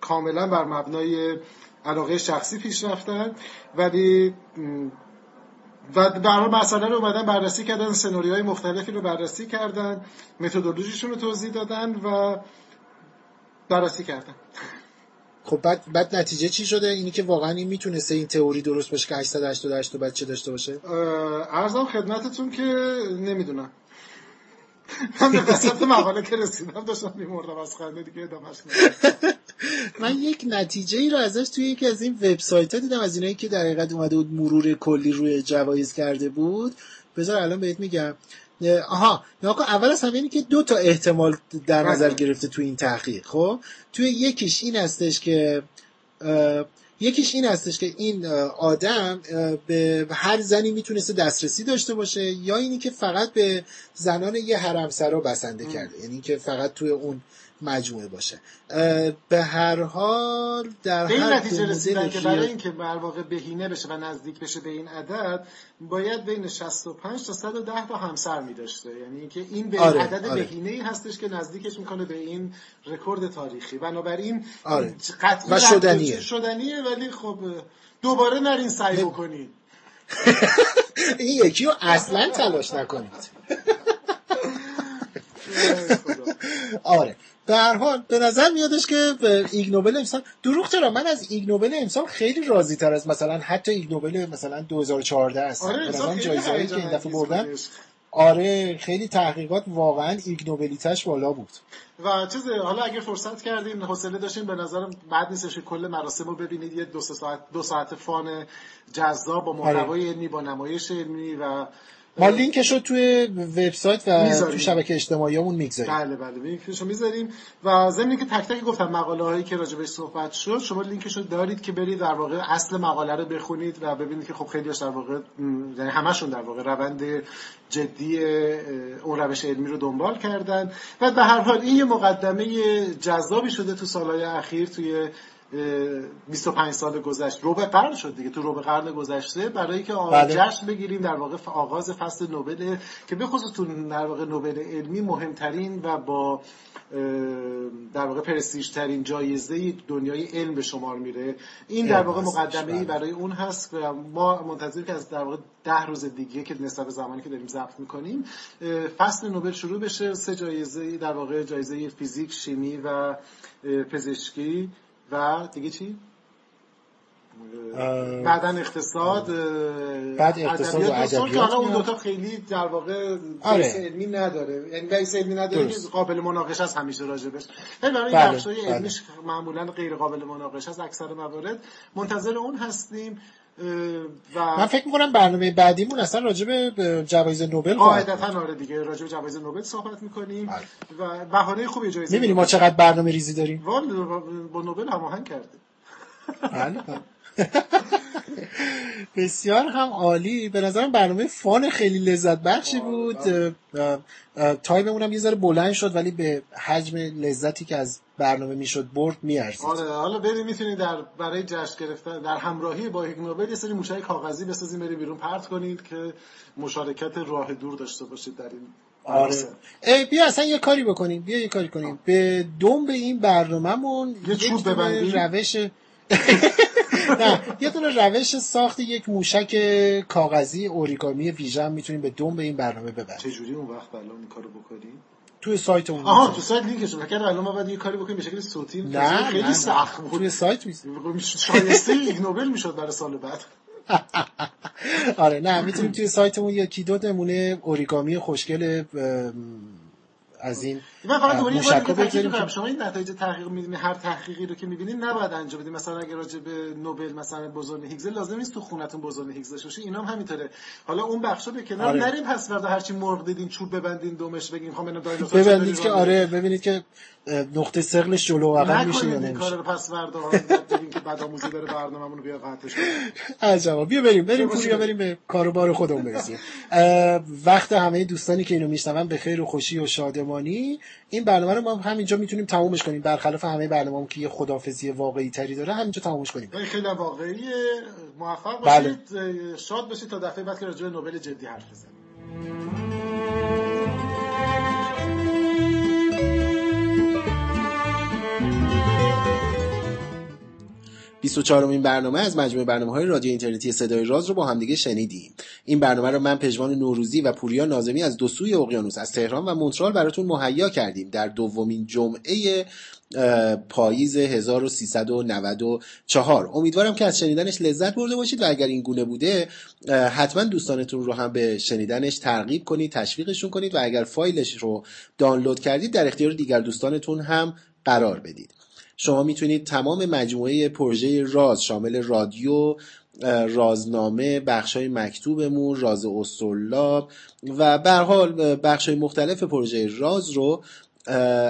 Speaker 2: کاملا بر مبنای علاقه شخصی پیش رفتن. ولی و برای مسئله رو اومدن بررسی کردن سناریوهای مختلفی رو بررسی کردن متدولوژیشون رو توضیح دادن و بررسی کردن.
Speaker 1: خب بعد بعد نتیجه چی شده؟ اینی که واقعا این می‌تونسته این تئوری درست باشه که 888 تا بچه داشته باشه؟
Speaker 2: ارزم خدمتتون که نمی‌دونم. من به قسمت مقاله که رسیدم داشتم میمردم از خنده دیگه ادامهش
Speaker 1: من یک نتیجه ای رو ازش توی یکی از این وبسایت ها دیدم از اینایی که در حقیقت اومده بود مرور کلی روی جوایز کرده بود. بذار الان بهت میگم. آها. ناکن اول از همه اینه که دو تا احتمال در نظر گرفته توی این تحقیق خب؟ توی یکیش این هستش که یکیش این هستش که این آدم به هر زنی می‌تونسته دسترسی داشته باشه یا اینی که فقط به زنان یه حرمسرا بسنده کرده. یعنی که فقط توی اون مجموعه باشه به هر حال در
Speaker 2: به این
Speaker 1: هر
Speaker 2: نتیجه رسیدن که برای اینکه در واقع بهینه بشه و نزدیک بشه به این عدد باید بین 65 تا 110 تا همسر می داشته یعنی که این به
Speaker 1: آره،
Speaker 2: عدد
Speaker 1: آره.
Speaker 2: بهینه ای هستش که نزدیکش می‌کنه به این رکورد تاریخی بنابراین
Speaker 1: آره.
Speaker 2: قطعی
Speaker 1: و شدنیه.
Speaker 2: شدنیه ولی خب دوباره نرین سعی بکنید
Speaker 1: این یکی رو اصلا تلاش نکنید. آره. به هر حال به نظر میادش که به ایگ نوبل امسال دروغ چرا؟ من از ایگ نوبل امسال خیلی راضی تر از مثلا حتی ایگ نوبل مثلا 2014 هستم
Speaker 2: آره
Speaker 1: به نظرم جایزه که
Speaker 2: هیجان
Speaker 1: این دفعه بردن. آره خیلی تحقیقات واقعا ایگ نوبلیتش بالا بود.
Speaker 2: و چیز حالا اگه فرصت کردین حوصله داشتین به نظرم بد نیستش که کل مراسم رو ببینید یه دو ساعت دو ساعت fun جذاب با محتوای علمی با نمایش علمی و
Speaker 1: ما لینکش رو توی وبسایت و. تو شبکه اجتماعیمون می‌گذاریم.
Speaker 2: بله بله لینکش رو می‌ذاریم و ضمن که تک تک گفتم مقاله هایی که راجع بهش صحبت شد شما لینکش رو دارید که برید در واقع اصل مقاله رو بخونید و ببینید که خب خیلیش در واقع یعنی همشون در واقع روند جدی اون روش علمی رو دنبال کردن. و به هر حال این یه مقدمه جذابی شده تو سالهای اخیر توی 25 سال گذشته ربع قرن شد دیگه. تو ربع قرن گذشته برای که
Speaker 1: بله.
Speaker 2: جشن بگیریم در واقع آغاز فصل نوبل که به خصوص تو در واقع نوبل علمی مهمترین و با در واقع پرستیژ ترین جایزه دنیای علم به شمار میره. این در واقع مقدمه ای
Speaker 1: بله.
Speaker 2: برای اون هست و ما منتظر که از در واقع ده روز دیگه که نسبت به زمانی که داریم ضبط می‌کنیم فصل نوبل شروع بشه. سه جایزه در واقع جایزه فیزیک شیمی و پزشکی. و دیگه چی بعدن اقتصاد
Speaker 1: بعد اقتصاد و
Speaker 2: ادبیات که حالا اون. دوتا خیلی در واقع
Speaker 1: آره.
Speaker 2: بیس علمی نداره یعنی بیس علمی نداره
Speaker 1: درست.
Speaker 2: قابل مناقشه است همیشه راجبش ولی برای
Speaker 1: بله،
Speaker 2: بخشای
Speaker 1: بله.
Speaker 2: علمیش معمولا غیر قابل مناقشه است اکثر موارد منتظر اون هستیم اه،
Speaker 1: من
Speaker 2: و
Speaker 1: فکر می‌کنم برنامه بعدیمون اصلا راجع به جوایز نوبل.
Speaker 2: قاعدتا آره دیگه راجع به جوایز نوبل صحبت می‌کنیم.
Speaker 1: بله.
Speaker 2: و بهانه خوبی جایزه
Speaker 1: می‌بینی ما چقدر برنامه ریزی داریم.
Speaker 2: با نوبل هماهنگ کرده.
Speaker 1: بله. بله. بسیار هم عالی. به نظرم برنامه فان خیلی لذت بخشی بود. اه، تایممون هم یه ذره بلند شد ولی به حجم لذتی که از برنامه می‌شد برد میارزید.
Speaker 2: آره حالا بریم می‌تونید در برای جشن گرفتن در همراهی با یک نوبل یه سری موشک کاغذی بسازیم بریم بیرون پرت کنید که مشارکت راه دور داشته باشید در این
Speaker 1: آره. ای بیا اصلا یه کاری بکنیم بیا یه کاری کنیم. به دنب این برنامهمون
Speaker 2: یه چوب ببندیم؟
Speaker 1: روش نه یه دونه روش ساخت یک موشک کاغذی اوریگامی ویژن می‌تونیم به دنب این برنامه ببریم.
Speaker 2: چجوری اون وقت الان این کارو بکنیم؟
Speaker 1: توی سایتمون
Speaker 2: آها
Speaker 1: می‌ذاریم.
Speaker 2: تو سایت لینکش رو فکر الان ما باید یه کاری بکنیم به شکل صوتی
Speaker 1: نه
Speaker 2: خیلی
Speaker 1: نه،
Speaker 2: سخت. بود
Speaker 1: توی سایت.
Speaker 2: شایسته یک نوبل می‌شد برای سال بعد
Speaker 1: آره نه می‌تونیم توی سایتمون یکی دو نمونه اوریگامی خوشگل از این
Speaker 2: من فقط دوباره یه بار کنم
Speaker 1: که-
Speaker 2: شما این نتایج تحقیق می‌دونید هر تحقیقی رو که می‌بینید نباید انجام بدید مثلا اگه راجع به نوبل مثلا بوزون هیگز لازم نیست تو خونتون بوزون هیگز داشته باشی اینا هم همینطوره. حالا اون بخشا به کنار
Speaker 1: آره.
Speaker 2: نریم پس فردا هرچی مرغ دیدین چوب ببندین دومش بگین خب اینو دایناسور
Speaker 1: ببندید که آره ببینید که نقطه سقلش جلو و عقب میشه یا
Speaker 2: کار
Speaker 1: نمیشه؟
Speaker 2: رو پس فردا. بعد بگین که بعد آموزی داره برنامه‌مون رو بیا قطعش.
Speaker 1: عجبا. بیا بریم بریم پوریا
Speaker 2: بریم.
Speaker 1: به کار و بار خودمون برسیم. وقت همه دوستانی که اینو میشنون به خیر و خوشی و شادمانی. این برنامه رو ما همینجا می‌تونیم تمومش کنیم. برخلاف همه برنامه‌مون که یه خدافزی واقعی تری داره همینجا تمومش کنیم.
Speaker 2: خیلی هم واقعی موفق
Speaker 1: بله.
Speaker 2: باشید. شاد باشید تا دفعه بعد که راجع به نوبل جدی حرف بزنیم.
Speaker 1: 24 امین برنامه از مجموعه برنامه های رادیو اینترنتی صدای راز رو با همدیگه شنیدیم. این برنامه رو من پژمان نوروزی و پوریا نازمی از دو سوی اقیانوس از تهران و مونترال براتون مهیا کردیم در دومین جمعه پاییز 1394 امیدوارم که از شنیدنش لذت برده باشید و اگر این گونه بوده حتما دوستانتون رو هم به شنیدنش ترغیب کنید تشویقشون کنید و اگر فایلش رو دانلود کردید در اختیار دیگر دوستانتون هم قرار بدید. شما می‌تونید تمام مجموعه پروژه راز شامل رادیو رازنامه بخش های مکتوبمون راز استرلاب و به حال بخش های مختلف پروژه راز رو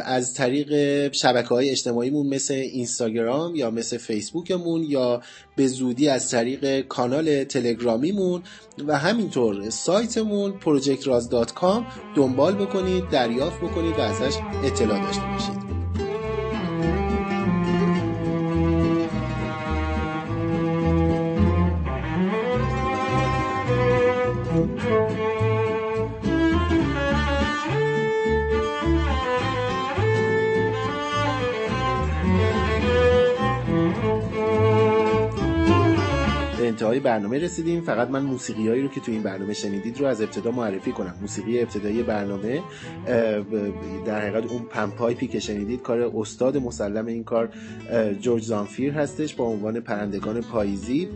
Speaker 1: از طریق شبکه های اجتماعیمون مثل اینستاگرام یا مثل فیسبوکمون یا به زودی از طریق کانال تلگرامیمون و همینطور سایتمون projectraz.com دنبال بکنید دریافت بکنید و ازش اطلاع داشته باشید. انتهای برنامه رسیدیم. فقط من موسیقی هایی رو که تو این برنامه شنیدید رو از ابتدا معرفی کنم. موسیقی ابتدایی برنامه در حقیقت اون pan pipe ی که شنیدید کار استاد مسلم این کار جورج زامفیر هستش با عنوان پرندگان پاییزی.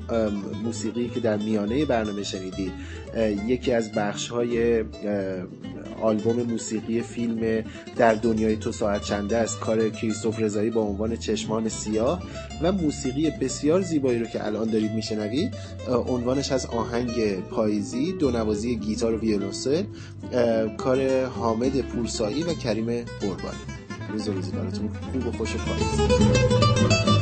Speaker 1: موسیقی که در میانه برنامه شنیدید یکی از بخش های آلبوم موسیقی فیلم در دنیای تو ساعت چنده از کار کریستوف رضایی با عنوان چشمان سیاه و موسیقی بسیار زیبایی رو که الان دارید میشنوید عنوانش از آهنگ پاییزی دو نوازی گیتار و ویولنسل کار حامد پورسایی و کریم قربانی. روز روزی براتون خوب و خوش و پاییزی